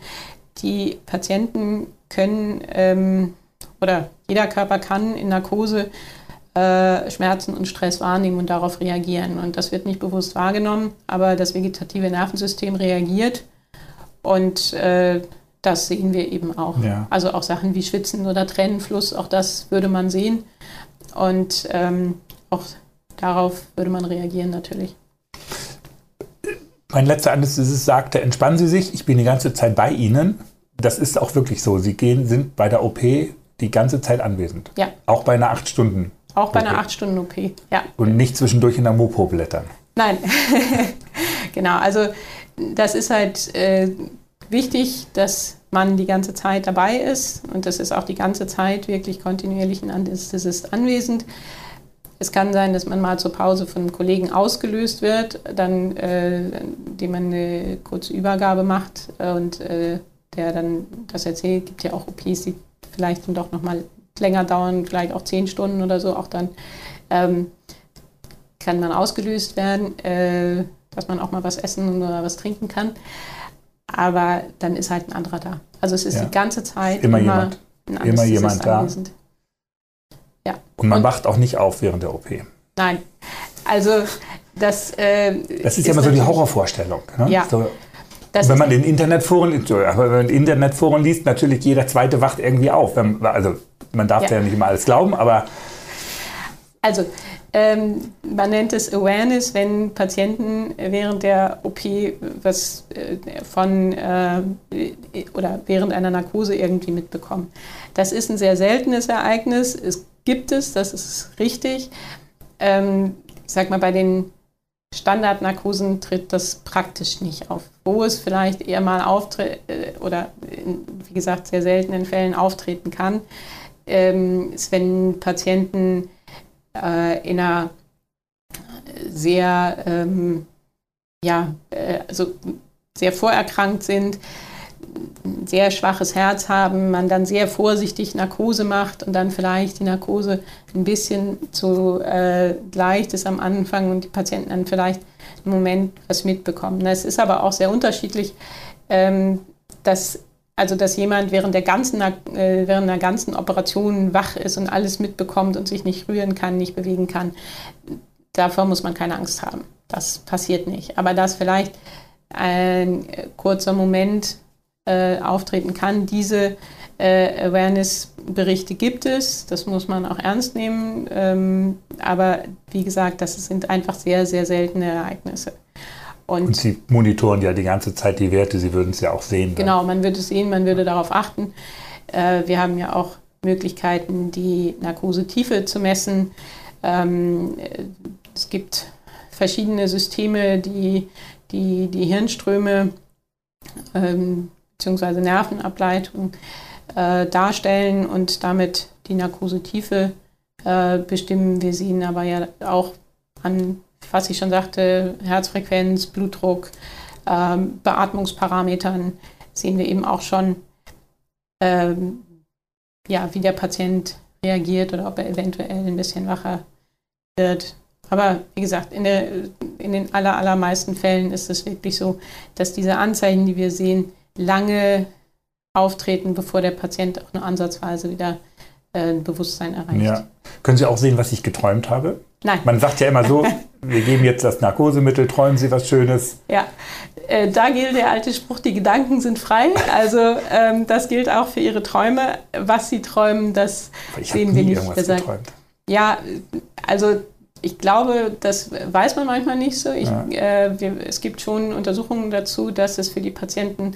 Die Patienten können ähm, oder jeder Körper kann in Narkose äh, Schmerzen und Stress wahrnehmen und darauf reagieren. Und das wird nicht bewusst wahrgenommen, aber das vegetative Nervensystem reagiert und äh, das sehen wir eben auch. Ja. Also auch Sachen wie Schwitzen oder Tränenfluss, auch das würde man sehen. Und ähm, auch darauf würde man reagieren natürlich. Mein letzter Anästhesist sagte, entspannen Sie sich, ich bin die ganze Zeit bei Ihnen. Das ist auch wirklich so. Sie gehen, sind bei der OP die ganze Zeit anwesend. Ja. Auch bei einer acht Stunden. Auch bei einer acht Stunden OP, ja. Und nicht zwischendurch in der Mopo blättern. Nein, genau. Also das ist halt äh, wichtig, dass man die ganze Zeit dabei ist und das ist auch die ganze Zeit wirklich kontinuierlich ein Anästhesist anwesend. Es kann sein, dass man mal zur Pause von einem Kollegen ausgelöst wird, dann, äh, indem man eine kurze Übergabe macht und äh, der dann das erzählt. Es gibt ja auch OPs, die vielleicht dann doch nochmal länger dauern, vielleicht auch zehn Stunden oder so. Auch dann ähm, kann man ausgelöst werden, äh, dass man auch mal was essen oder was trinken kann. Aber dann ist halt ein anderer da. Also es ist ja. die ganze Zeit immer, immer jemand, immer jemand da. Anwesend. Ja. Und man und, wacht auch nicht auf während der OP. Nein. Also das. Äh, das ist, ist ja immer so die Horrorvorstellung. Ne? Ja. So, wenn man in Internetforen, wenn man in Internetforen liest, natürlich jeder zweite wacht irgendwie auf. Also man darf ja. ja nicht immer alles glauben, aber. Also ähm, man nennt es Awareness, wenn Patienten während der OP was äh, von äh, oder während einer Narkose irgendwie mitbekommen. Das ist ein sehr seltenes Ereignis. Es gibt es, das ist richtig. Ähm, ich sag mal, bei den Standardnarkosen tritt das praktisch nicht auf. Wo es vielleicht eher mal auftritt äh, oder in, wie gesagt sehr seltenen Fällen auftreten kann, ähm, ist, wenn Patienten äh, in einer sehr, ähm, ja, äh, also sehr vorerkrankt sind, sehr schwaches Herz haben, man dann sehr vorsichtig Narkose macht und dann vielleicht die Narkose ein bisschen zu äh, leicht ist am Anfang und die Patienten dann vielleicht im Moment was mitbekommen. Es ist aber auch sehr unterschiedlich, ähm, dass also dass jemand während der ganzen äh, während der ganzen Operation wach ist und alles mitbekommt und sich nicht rühren kann, nicht bewegen kann. Davor muss man keine Angst haben. Das passiert nicht. Aber dass vielleicht ein kurzer Moment äh, auftreten kann. Diese äh, Awareness-Berichte gibt es, das muss man auch ernst nehmen. Ähm, aber wie gesagt, das sind einfach sehr, sehr seltene Ereignisse. Und, und, Sie monitoren ja die ganze Zeit die Werte, Sie würden es ja auch sehen. Genau, dann. man würde es sehen, man würde darauf achten. Äh, wir haben ja auch Möglichkeiten, die Narkosetiefe zu messen. Ähm, es gibt verschiedene Systeme, die die, die Hirnströme ähm, bzw. Nervenableitung äh, darstellen und damit die Narkosetiefe äh, bestimmen. Wir sehen aber ja auch an, was ich schon sagte, Herzfrequenz, Blutdruck, äh, Beatmungsparametern, sehen wir eben auch schon, ähm, ja, wie der Patient reagiert oder ob er eventuell ein bisschen wacher wird. Aber wie gesagt, in, der, in den aller, allermeisten Fällen ist es wirklich so, dass diese Anzeichen, die wir sehen, lange auftreten, bevor der Patient auch nur ansatzweise wieder äh, Bewusstsein erreicht. Ja. Können Sie auch sehen, was ich geträumt habe? Nein. Man sagt ja immer so, wir geben jetzt das Narkosemittel, träumen Sie was Schönes. Ja, äh, da gilt der alte Spruch, die Gedanken sind frei. Also ähm, das gilt auch für Ihre Träume. Was Sie träumen, das ich sehen wir nicht. Gesagt. Geträumt. Ja, also ich glaube, das weiß man manchmal nicht so. Ich, ja. äh, wir, es gibt schon Untersuchungen dazu, dass es für die Patienten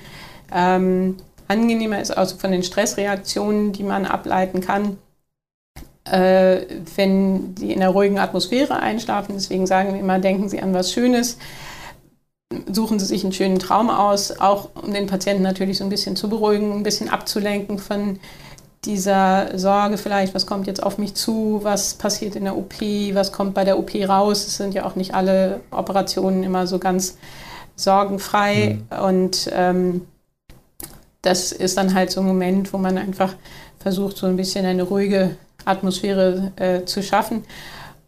ähm, angenehmer ist, also von den Stressreaktionen, die man ableiten kann, äh, wenn die in einer ruhigen Atmosphäre einschlafen. Deswegen sagen wir immer, denken Sie an was Schönes. Suchen Sie sich einen schönen Traum aus, auch um den Patienten natürlich so ein bisschen zu beruhigen, ein bisschen abzulenken von dieser Sorge vielleicht, was kommt jetzt auf mich zu, was passiert in der OP, was kommt bei der OP raus. Es sind ja auch nicht alle Operationen immer so ganz sorgenfrei. Mhm. Und ähm, das ist dann halt so ein Moment, wo man einfach versucht, so ein bisschen eine ruhige Atmosphäre äh, zu schaffen.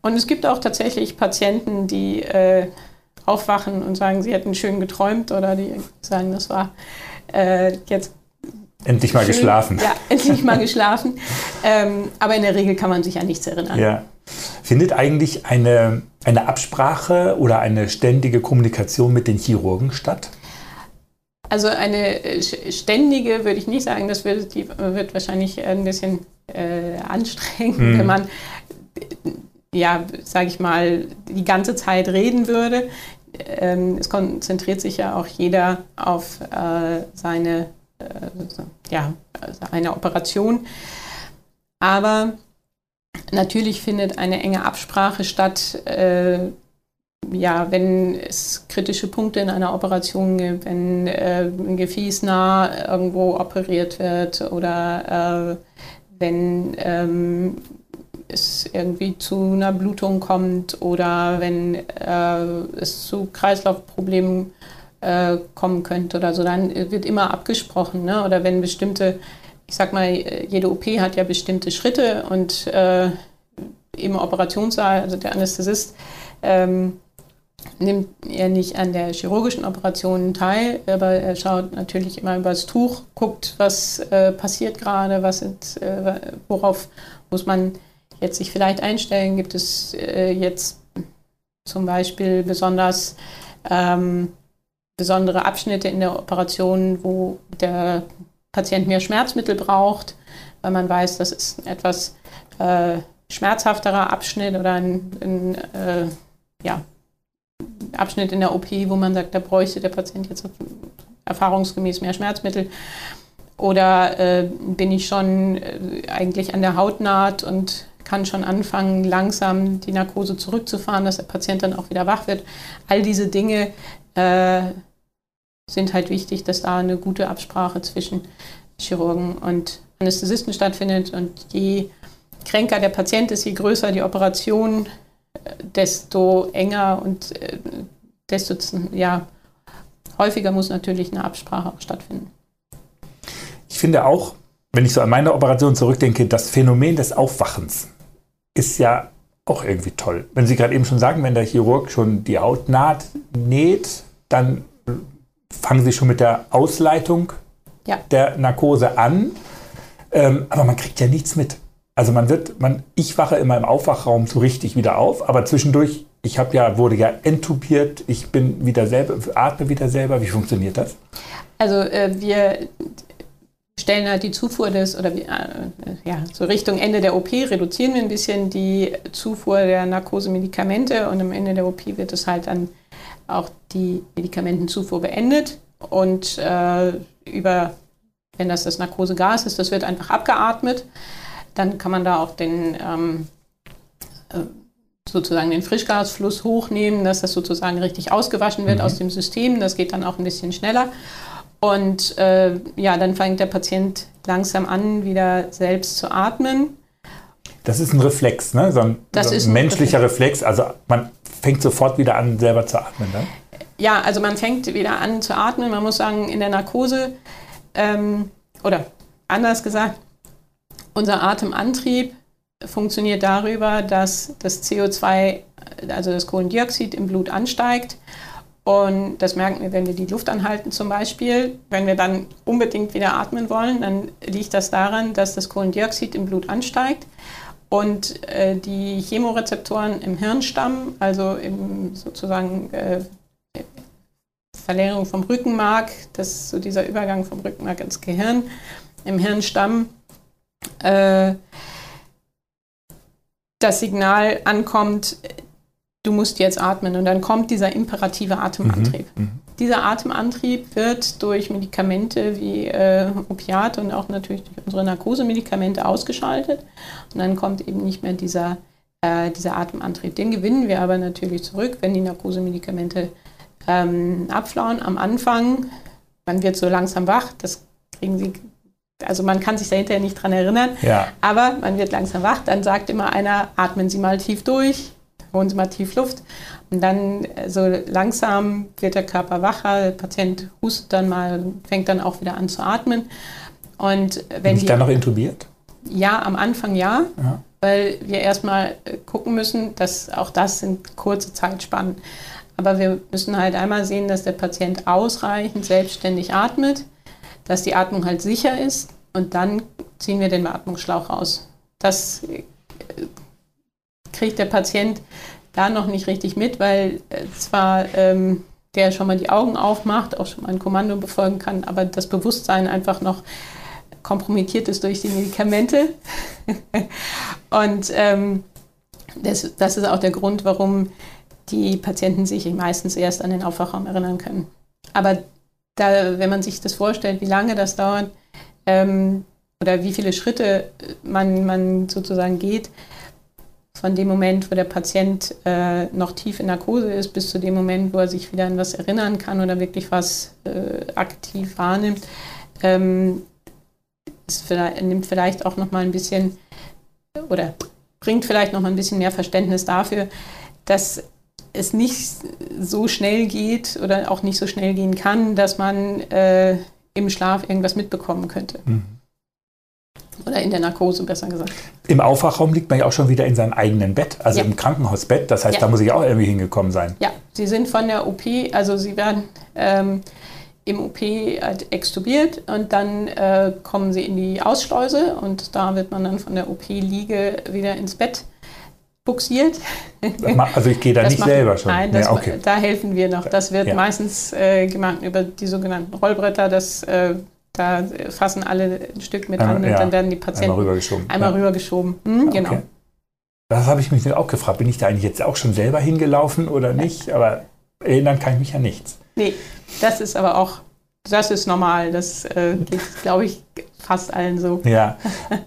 Und es gibt auch tatsächlich Patienten, die äh, aufwachen und sagen, sie hätten schön geträumt oder die sagen, das war äh, jetzt Endlich mal Schön, geschlafen. Ja, endlich mal geschlafen. Ähm, aber in der Regel kann man sich an nichts erinnern. Ja. Findet eigentlich eine, eine Absprache oder eine ständige Kommunikation mit den Chirurgen statt? Also eine äh, ständige würde ich nicht sagen, das wird, die wird wahrscheinlich ein bisschen äh, anstrengend, mhm. wenn man, ja, sage ich mal, die ganze Zeit reden würde. Ähm, es konzentriert sich ja auch jeder auf äh, seine äh, ja, eine Operation. Aber natürlich findet eine enge Absprache statt, äh, ja, wenn es kritische Punkte in einer Operation gibt, wenn äh, ein Gefäß nah irgendwo operiert wird oder äh, wenn ähm, es irgendwie zu einer Blutung kommt oder wenn äh, es zu Kreislaufproblemen äh, kommen könnte oder so, dann wird immer abgesprochen. Ne? Oder wenn bestimmte, ich sag mal, jede OP hat ja bestimmte Schritte und äh, im Operationssaal, also der Anästhesist, ähm, nimmt er nicht an der chirurgischen Operation teil, aber er schaut natürlich immer über das Tuch, guckt, was äh, passiert gerade, was sind, äh, worauf muss man jetzt sich vielleicht einstellen. Gibt es äh, jetzt zum Beispiel besonders ähm, besondere Abschnitte in der Operation, wo der Patient mehr Schmerzmittel braucht, weil man weiß, das ist ein etwas äh, schmerzhafterer Abschnitt oder ein, ein äh, ja, Abschnitt in der OP, wo man sagt, da bräuchte der Patient jetzt erfahrungsgemäß mehr Schmerzmittel. Oder äh, bin ich schon äh, eigentlich an der Hautnaht und kann schon anfangen, langsam die Narkose zurückzufahren, dass der Patient dann auch wieder wach wird. All diese Dinge äh, sind halt wichtig, dass da eine gute Absprache zwischen Chirurgen und Anästhesisten stattfindet. Und je kränker der Patient ist, je größer die Operation, desto enger und äh, desto ja, häufiger muss natürlich eine Absprache auch stattfinden. Ich finde auch, wenn ich so an meine Operation zurückdenke, das Phänomen des Aufwachens ist ja auch irgendwie toll. Wenn Sie gerade eben schon sagen, wenn der Chirurg schon die Hautnaht näht, dann fangen Sie schon mit der Ausleitung ja. der Narkose an, ähm, aber man kriegt ja nichts mit. Also man wird, man, ich wache immer im Aufwachraum so richtig wieder auf, aber zwischendurch, ich habe ja, wurde ja entubiert, ich bin wieder selber, atme wieder selber. Wie funktioniert das? Also äh, wir stellen halt die Zufuhr des, oder äh, ja, so Richtung Ende der OP reduzieren wir ein bisschen die Zufuhr der Narkosemedikamente und am Ende der OP wird es halt dann auch die Medikamentenzufuhr beendet und äh, über, wenn das das Narkosegas ist, das wird einfach abgeatmet. Dann kann man da auch den ähm, äh, sozusagen den Frischgasfluss hochnehmen, dass das sozusagen richtig ausgewaschen wird mhm. aus dem System. Das geht dann auch ein bisschen schneller. Und äh, ja, dann fängt der Patient langsam an, wieder selbst zu atmen. Das ist ein Reflex, ne? so ein, so ein menschlicher Reflex. Reflex. Also man fängt sofort wieder an, selber zu atmen, dann? Ja, also man fängt wieder an zu atmen. Man muss sagen, in der Narkose ähm, oder anders gesagt, unser Atemantrieb funktioniert darüber, dass das CO2, also das Kohlendioxid im Blut ansteigt. Und das merken wir, wenn wir die Luft anhalten zum Beispiel. Wenn wir dann unbedingt wieder atmen wollen, dann liegt das daran, dass das Kohlendioxid im Blut ansteigt. Und äh, die Chemorezeptoren im Hirnstamm, also im sozusagen äh, Verlängerung vom Rückenmark, das ist so dieser Übergang vom Rückenmark ins Gehirn, im Hirnstamm, äh, das Signal ankommt, du musst jetzt atmen. Und dann kommt dieser imperative Atemantrieb. Mhm, mhm. dieser Atemantrieb wird durch Medikamente wie äh, Opiate und auch natürlich durch unsere Narkosemedikamente ausgeschaltet. Und dann kommt eben nicht mehr dieser, äh, dieser Atemantrieb. Den gewinnen wir aber natürlich zurück, wenn die Narkosemedikamente ähm, abflauen. Am Anfang, man wird so langsam wach, das kriegen Sie also man kann sich dahinter nicht dran erinnern, ja. aber man wird langsam wach. Dann sagt immer einer, atmen Sie mal tief durch, holen Sie mal tief Luft. Und dann äh, so langsam wird der Körper wacher, der Patient hustet dann mal, fängt dann auch wieder an zu atmen. Und wenn Bin ich dann noch intubiert? Ja, am Anfang ja, ja. weil wir erstmal äh, gucken müssen, dass auch das sind kurze Zeitspannen. Aber wir müssen halt einmal sehen, dass der Patient ausreichend selbstständig atmet dass die Atmung halt sicher ist und dann ziehen wir den Beatmungsschlauch raus. Das äh, kriegt der Patient da noch nicht richtig mit, weil äh, zwar ähm, der schon mal die Augen aufmacht, auch schon mal ein Kommando befolgen kann, aber das Bewusstsein einfach noch kompromittiert ist durch die Medikamente. und ähm, das, das ist auch der Grund, warum die Patienten sich meistens erst an den Aufwachraum erinnern können. Aber da, wenn man sich das vorstellt, wie lange das dauert ähm, oder wie viele Schritte man, man sozusagen geht, von dem Moment, wo der Patient äh, noch tief in Narkose ist, bis zu dem Moment, wo er sich wieder an was erinnern kann oder wirklich was äh, aktiv wahrnimmt, ähm, vielleicht, nimmt vielleicht auch noch mal ein bisschen oder bringt vielleicht noch mal ein bisschen mehr Verständnis dafür, dass es nicht so schnell geht oder auch nicht so schnell gehen kann, dass man äh, im Schlaf irgendwas mitbekommen könnte. Mhm. Oder in der Narkose, besser gesagt. Im Aufwachraum liegt man ja auch schon wieder in seinem eigenen Bett, also ja. im Krankenhausbett. Das heißt, ja. da muss ich auch irgendwie hingekommen sein. Ja, Sie sind von der OP, also Sie werden ähm, im OP halt extubiert und dann äh, kommen Sie in die Ausschleuse und da wird man dann von der OP-Liege wieder ins Bett buxiert. Also ich gehe da das nicht machen, selber schon. Nein, das, ja, okay. da helfen wir noch. Das wird ja. meistens äh, gemacht über die sogenannten Rollbretter. Das, äh, da fassen alle ein Stück mit an und ja. dann werden die Patienten einmal rübergeschoben. Einmal rübergeschoben. Hm, genau. Okay. Das habe ich mich auch gefragt. Bin ich da eigentlich jetzt auch schon selber hingelaufen oder nicht? Aber erinnern kann ich mich ja nichts. Nee, das ist aber auch, das ist normal. Das äh, geht, glaube ich, fast allen so. Ja.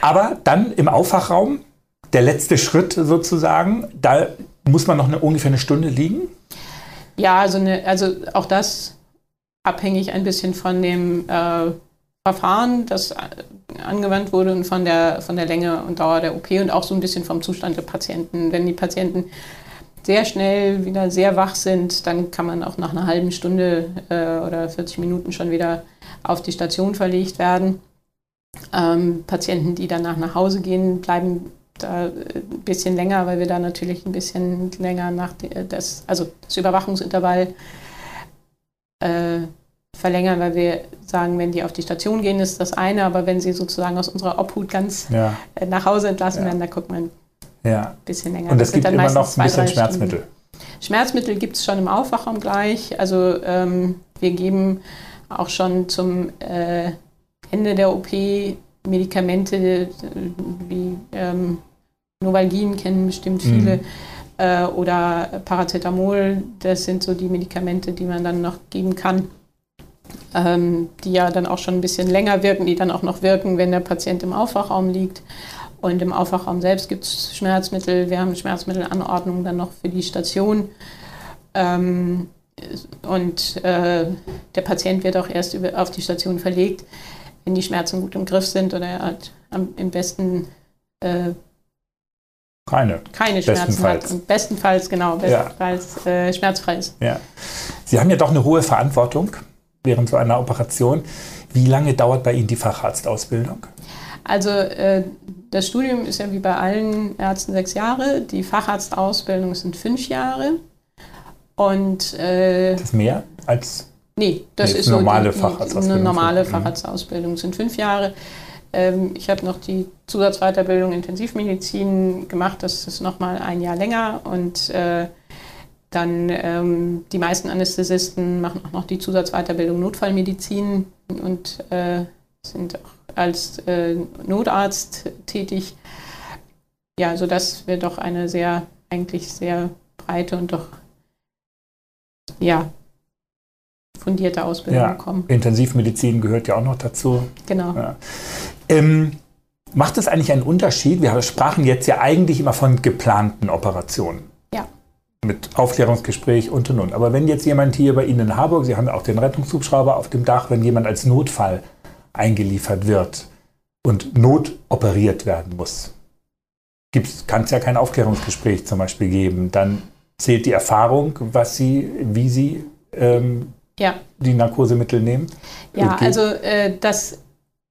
Aber dann im Aufwachraum der letzte Schritt sozusagen. Da muss man noch eine, ungefähr eine Stunde liegen? Ja, also, eine, also auch das abhängig ein bisschen von dem äh, Verfahren, das angewandt wurde und von der, von der Länge und Dauer der OP und auch so ein bisschen vom Zustand der Patienten. Wenn die Patienten sehr schnell wieder sehr wach sind, dann kann man auch nach einer halben Stunde äh, oder 40 Minuten schon wieder auf die Station verlegt werden. Ähm, Patienten, die danach nach Hause gehen, bleiben da ein bisschen länger, weil wir da natürlich ein bisschen länger nach das, also das Überwachungsintervall äh, verlängern, weil wir sagen, wenn die auf die Station gehen, ist das eine, aber wenn sie sozusagen aus unserer Obhut ganz ja. äh, nach Hause entlassen ja. werden, da guckt man ja. ein bisschen länger. Und es gibt immer noch ein bisschen Schmerzmittel. Stunden. Schmerzmittel gibt es schon im Aufwachraum gleich. Also ähm, wir geben auch schon zum äh, Ende der OP Medikamente äh, wie ähm, Novalgin kennen bestimmt viele. Mhm. Äh, oder Paracetamol, das sind so die Medikamente, die man dann noch geben kann. Ähm, die ja dann auch schon ein bisschen länger wirken, die dann auch noch wirken, wenn der Patient im Aufwachraum liegt. Und im Aufwachraum selbst gibt es Schmerzmittel. Wir haben Schmerzmittelanordnungen dann noch für die Station. Ähm, und äh, der Patient wird auch erst über, auf die Station verlegt, wenn die Schmerzen gut im Griff sind oder er halt am, im besten äh, keine. Keine Schmerzen bestenfalls. hat. Und bestenfalls, genau, bestenfalls ja. äh, schmerzfrei ist. Ja. Sie haben ja doch eine hohe Verantwortung während so einer Operation. Wie lange dauert bei Ihnen die Facharztausbildung? Also äh, das Studium ist ja wie bei allen Ärzten sechs Jahre. Die Facharztausbildung sind fünf Jahre. Und äh, das ist mehr als Nee, das nee, ist normale so die, Facharztausbildung. Eine normale Facharztausbildung sind fünf Jahre. Ähm, ich habe noch die Zusatzweiterbildung Intensivmedizin gemacht, das ist nochmal ein Jahr länger und äh, dann ähm, die meisten Anästhesisten machen auch noch die Zusatzweiterbildung Notfallmedizin und äh, sind auch als äh, Notarzt tätig. Ja, sodass wir doch eine sehr, eigentlich sehr breite und doch ja, fundierte Ausbildung ja. bekommen. Intensivmedizin gehört ja auch noch dazu. Genau. Ja. Ähm, macht es eigentlich einen Unterschied? Wir sprachen jetzt ja eigentlich immer von geplanten Operationen. Ja. Mit Aufklärungsgespräch und und und. Aber wenn jetzt jemand hier bei Ihnen in Harburg, Sie haben ja auch den Rettungshubschrauber auf dem Dach, wenn jemand als Notfall eingeliefert wird und notoperiert werden muss, kann es ja kein Aufklärungsgespräch zum Beispiel geben. Dann zählt die Erfahrung, was Sie, wie Sie ähm, ja. die Narkosemittel nehmen. Ja, okay. also äh, dass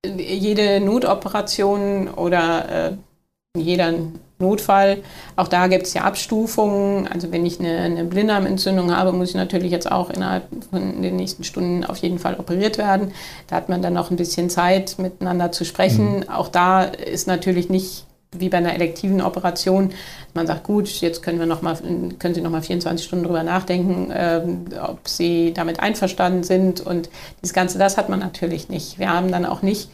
jede Notoperation oder äh, jeder Notfall, auch da gibt es ja Abstufungen. Also wenn ich eine, eine Blinddarmentzündung habe, muss ich natürlich jetzt auch innerhalb von den nächsten Stunden auf jeden Fall operiert werden. Da hat man dann noch ein bisschen Zeit, miteinander zu sprechen. Mhm. Auch da ist natürlich nicht wie bei einer elektiven Operation, man sagt, gut, jetzt können, wir noch mal, können Sie noch mal 24 Stunden drüber nachdenken, ähm, ob Sie damit einverstanden sind. Und das Ganze, das hat man natürlich nicht. Wir haben dann auch nicht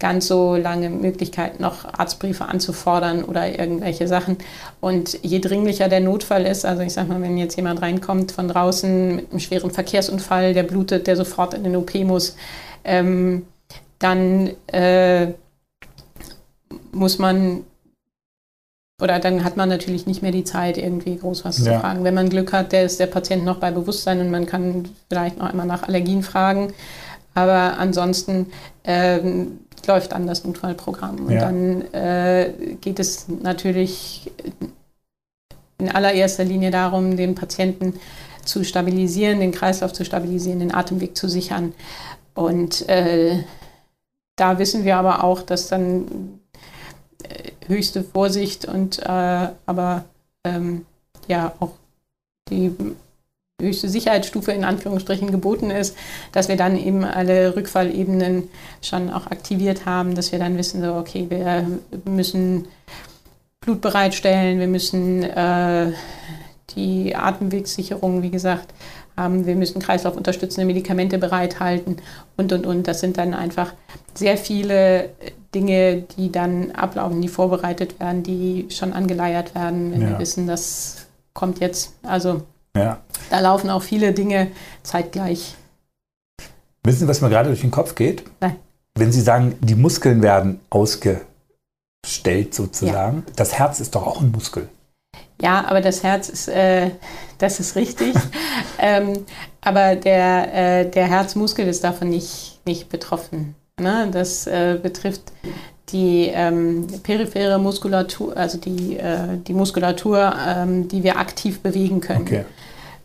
ganz so lange Möglichkeit, noch Arztbriefe anzufordern oder irgendwelche Sachen. Und je dringlicher der Notfall ist, also ich sage mal, wenn jetzt jemand reinkommt von draußen mit einem schweren Verkehrsunfall, der blutet, der sofort in den OP muss, ähm, dann äh, muss man oder dann hat man natürlich nicht mehr die Zeit, irgendwie groß was ja. zu fragen. Wenn man Glück hat, der ist der Patient noch bei Bewusstsein und man kann vielleicht noch einmal nach Allergien fragen. Aber ansonsten ähm, läuft dann das Notfallprogramm. Und ja. dann äh, geht es natürlich in allererster Linie darum, den Patienten zu stabilisieren, den Kreislauf zu stabilisieren, den Atemweg zu sichern. Und äh, da wissen wir aber auch, dass dann höchste Vorsicht und äh, aber ähm, ja auch die höchste Sicherheitsstufe in Anführungsstrichen geboten ist, dass wir dann eben alle Rückfallebenen schon auch aktiviert haben, dass wir dann wissen, so okay, wir müssen Blut bereitstellen, wir müssen äh, die Atemwegssicherung, wie gesagt, wir müssen kreislaufunterstützende Medikamente bereithalten und und und. Das sind dann einfach sehr viele Dinge, die dann ablaufen, die vorbereitet werden, die schon angeleiert werden, wenn ja. wir wissen, das kommt jetzt. Also ja. da laufen auch viele Dinge zeitgleich. Wissen Sie, was mir gerade durch den Kopf geht? Nein. Wenn Sie sagen, die Muskeln werden ausgestellt sozusagen, ja. das Herz ist doch auch ein Muskel. Ja, aber das Herz ist, äh, das ist richtig. ähm, aber der, äh, der Herzmuskel ist davon nicht, nicht betroffen. Ne? Das äh, betrifft die ähm, periphere Muskulatur, also die, äh, die Muskulatur, ähm, die wir aktiv bewegen können. Okay.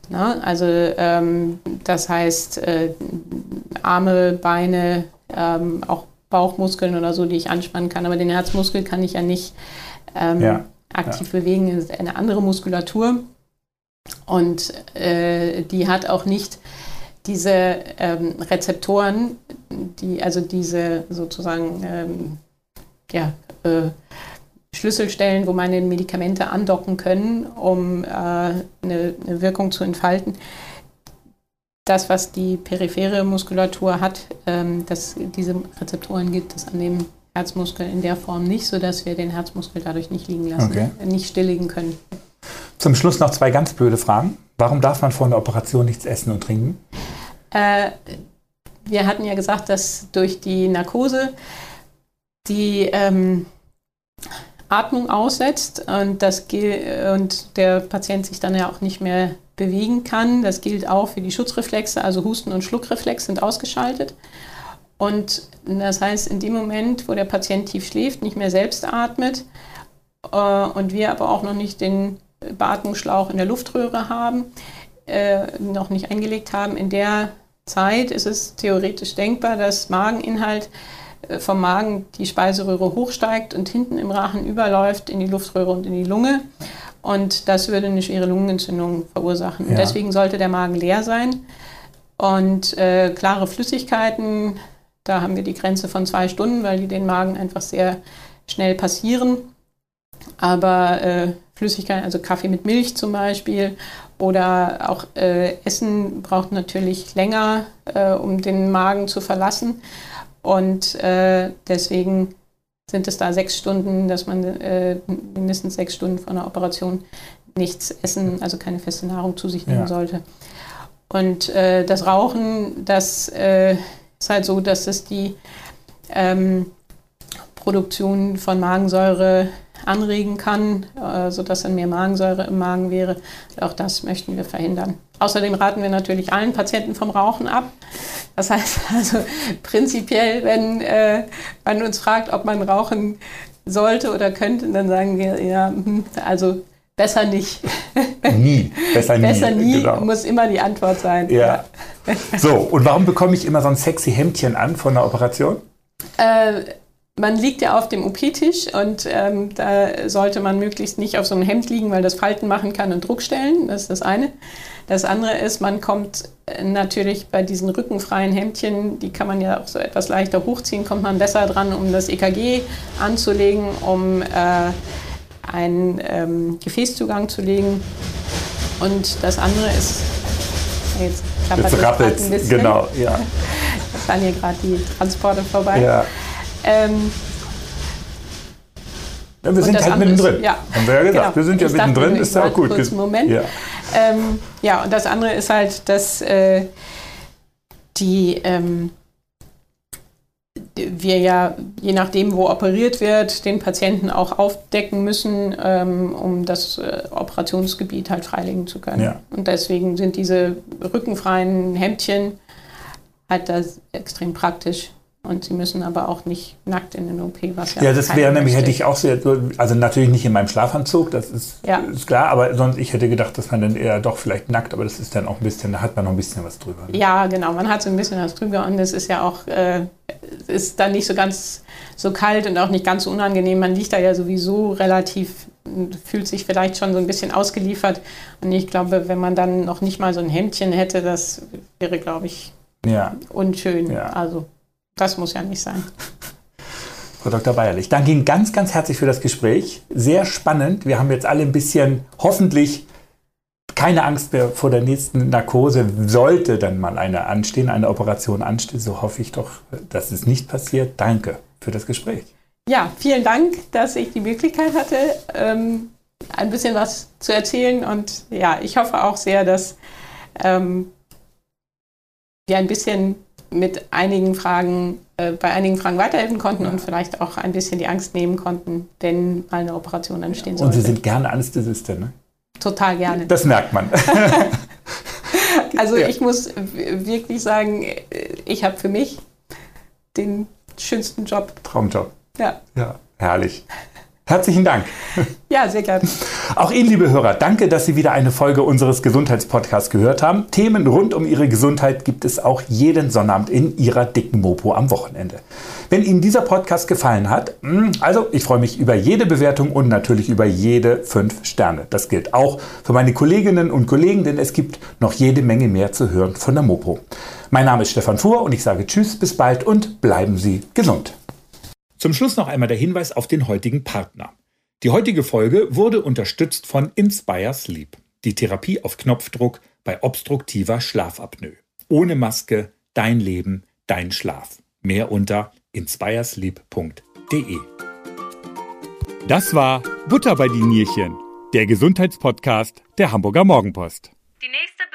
Ne? Also ähm, das heißt äh, Arme, Beine, ähm, auch Bauchmuskeln oder so, die ich anspannen kann. Aber den Herzmuskel kann ich ja nicht ähm, ja. Aktiv ja. bewegen. Das ist eine andere Muskulatur. Und äh, die hat auch nicht diese ähm, Rezeptoren, die, also diese sozusagen ähm, ja, äh, Schlüsselstellen, wo meine Medikamente andocken können, um äh, eine, eine, Wirkung zu entfalten. Das, was die periphere Muskulatur hat, ähm, dass diese Rezeptoren gibt es an dem Herzmuskel in der Form nicht, sodass wir den Herzmuskel dadurch nicht liegen lassen, okay. nicht stilllegen können. Zum Schluss noch zwei ganz blöde Fragen. Warum darf man vor einer Operation nichts essen und trinken? Äh, wir hatten ja gesagt, dass durch die Narkose die ähm, Atmung aussetzt und, das und der Patient sich dann ja auch nicht mehr bewegen kann. Das gilt auch für die Schutzreflexe, also Husten und Schluckreflex sind ausgeschaltet. Und das heißt, in dem Moment, wo der Patient tief schläft, nicht mehr selbst atmet äh, und wir aber auch noch nicht den Beatmungsschlauch in der Luftröhre haben, äh, noch nicht eingelegt haben, in der Zeit ist es theoretisch denkbar, dass Mageninhalt äh, vom Magen die Speiseröhre hochsteigt und hinten im Rachen überläuft in die Luftröhre und in die Lunge. Und das würde eine schwere Lungenentzündung verursachen. Ja. Deswegen sollte der Magen leer sein. Und äh, klare Flüssigkeiten, da haben wir die Grenze von zwei Stunden, weil die den Magen einfach sehr schnell passieren. Aber äh, Flüssigkeiten, also Kaffee mit Milch zum Beispiel oder auch äh, Essen braucht natürlich länger, äh, um den Magen zu verlassen. Und äh, deswegen sind es da sechs Stunden, dass man äh, mindestens sechs Stunden vor einer Operation nichts essen, also keine feste Nahrung zu sich nehmen ja. sollte. Und äh, das Rauchen, das äh, ist halt so, dass es die ähm, Produktion von Magensäure anregen kann, äh, sodass dann mehr Magensäure im Magen wäre. Auch das möchten wir verhindern. Außerdem raten wir natürlich allen Patienten vom Rauchen ab. Das heißt also prinzipiell, wenn äh, man uns fragt, ob man rauchen sollte oder könnte, dann sagen wir ja, hm, also besser nicht. Nie. Besser nie. Besser nie genau. muss immer die Antwort sein. Ja. ja. So, und warum bekomme ich immer so ein sexy Hemdchen an von der Operation? Äh, man liegt ja auf dem OP-Tisch und ähm, da sollte man möglichst nicht auf so einem Hemd liegen, weil das Falten machen kann und Druck stellen. Das ist das eine. Das andere ist, man kommt äh, natürlich bei diesen rückenfreien Hemdchen, die kann man ja auch so etwas leichter hochziehen, kommt man besser dran, um das EKG anzulegen, um äh, einen ähm, Gefäßzugang zu legen. Und das andere ist, jetzt klappert jetzt es ein bisschen. Genau, ja. Da fahren hier gerade die Transporte vorbei. Ja. Ähm, ja, wir sind halt mittendrin. Ja. Haben wir ja gesagt. Genau. Wir sind ja ich mittendrin, ist ja auch gut. Kurz Moment. Ja. Ähm, ja, und das andere ist halt, dass äh, die ähm, wir ja, je nachdem, wo operiert wird, den Patienten auch aufdecken müssen, ähm, um das äh, Operationsgebiet halt freilegen zu können. Ja. Und deswegen sind diese rückenfreien Hemdchen halt da extrem praktisch. Und sie müssen aber auch nicht nackt in den OP, was ja. Ja, das wäre nämlich, hätte ich auch sehr, also natürlich nicht in meinem Schlafanzug, das ist, ja. ist, klar, aber sonst, ich hätte gedacht, dass man dann eher doch vielleicht nackt, aber das ist dann auch ein bisschen, da hat man noch ein bisschen was drüber. Ne? Ja, genau, man hat so ein bisschen was drüber und es ist ja auch, äh, ist dann nicht so ganz so kalt und auch nicht ganz so unangenehm. Man liegt da ja sowieso relativ, fühlt sich vielleicht schon so ein bisschen ausgeliefert. Und ich glaube, wenn man dann noch nicht mal so ein Hemdchen hätte, das wäre, glaube ich, ja. unschön. Ja. Also. Das muss ja nicht sein. Frau Dr. Bayerlich, danke Ihnen ganz, ganz herzlich für das Gespräch. Sehr spannend. Wir haben jetzt alle ein bisschen hoffentlich keine Angst mehr vor der nächsten Narkose. Sollte dann mal eine anstehen, eine Operation anstehen, so hoffe ich doch, dass es nicht passiert. Danke für das Gespräch. Ja, vielen Dank, dass ich die Möglichkeit hatte, ähm, ein bisschen was zu erzählen. Und ja, ich hoffe auch sehr, dass ähm, wir ein bisschen mit einigen Fragen, äh, bei einigen Fragen weiterhelfen konnten und vielleicht auch ein bisschen die Angst nehmen konnten, wenn mal eine Operation anstehen sollte. Und Sie sind gerne Anästhesistin, ne? Total gerne. Das merkt man. also ja. ich muss wirklich sagen, ich habe für mich den schönsten Job. Traumjob. Ja. Ja, herrlich. Herzlichen Dank. Ja, sehr gerne. Auch Ihnen, liebe Hörer, danke, dass Sie wieder eine Folge unseres Gesundheitspodcasts gehört haben. Themen rund um Ihre Gesundheit gibt es auch jeden Sonnabend in Ihrer dicken Mopo am Wochenende. Wenn Ihnen dieser Podcast gefallen hat, hm, also ich freue mich über jede Bewertung und natürlich über jede fünf Sterne. Das gilt auch für meine Kolleginnen und Kollegen, denn es gibt noch jede Menge mehr zu hören von der Mopo. Mein Name ist Stefan Fuhr und ich sage Tschüss, bis bald und bleiben Sie gesund. Zum Schluss noch einmal der Hinweis auf den heutigen Partner. Die heutige Folge wurde unterstützt von Inspire Sleep, die Therapie auf Knopfdruck bei obstruktiver Schlafapnoe. Ohne Maske, dein Leben, dein Schlaf. Mehr unter inspiresleep.de. Das war Butter bei die Nierchen, der Gesundheitspodcast der Hamburger Morgenpost. Die nächste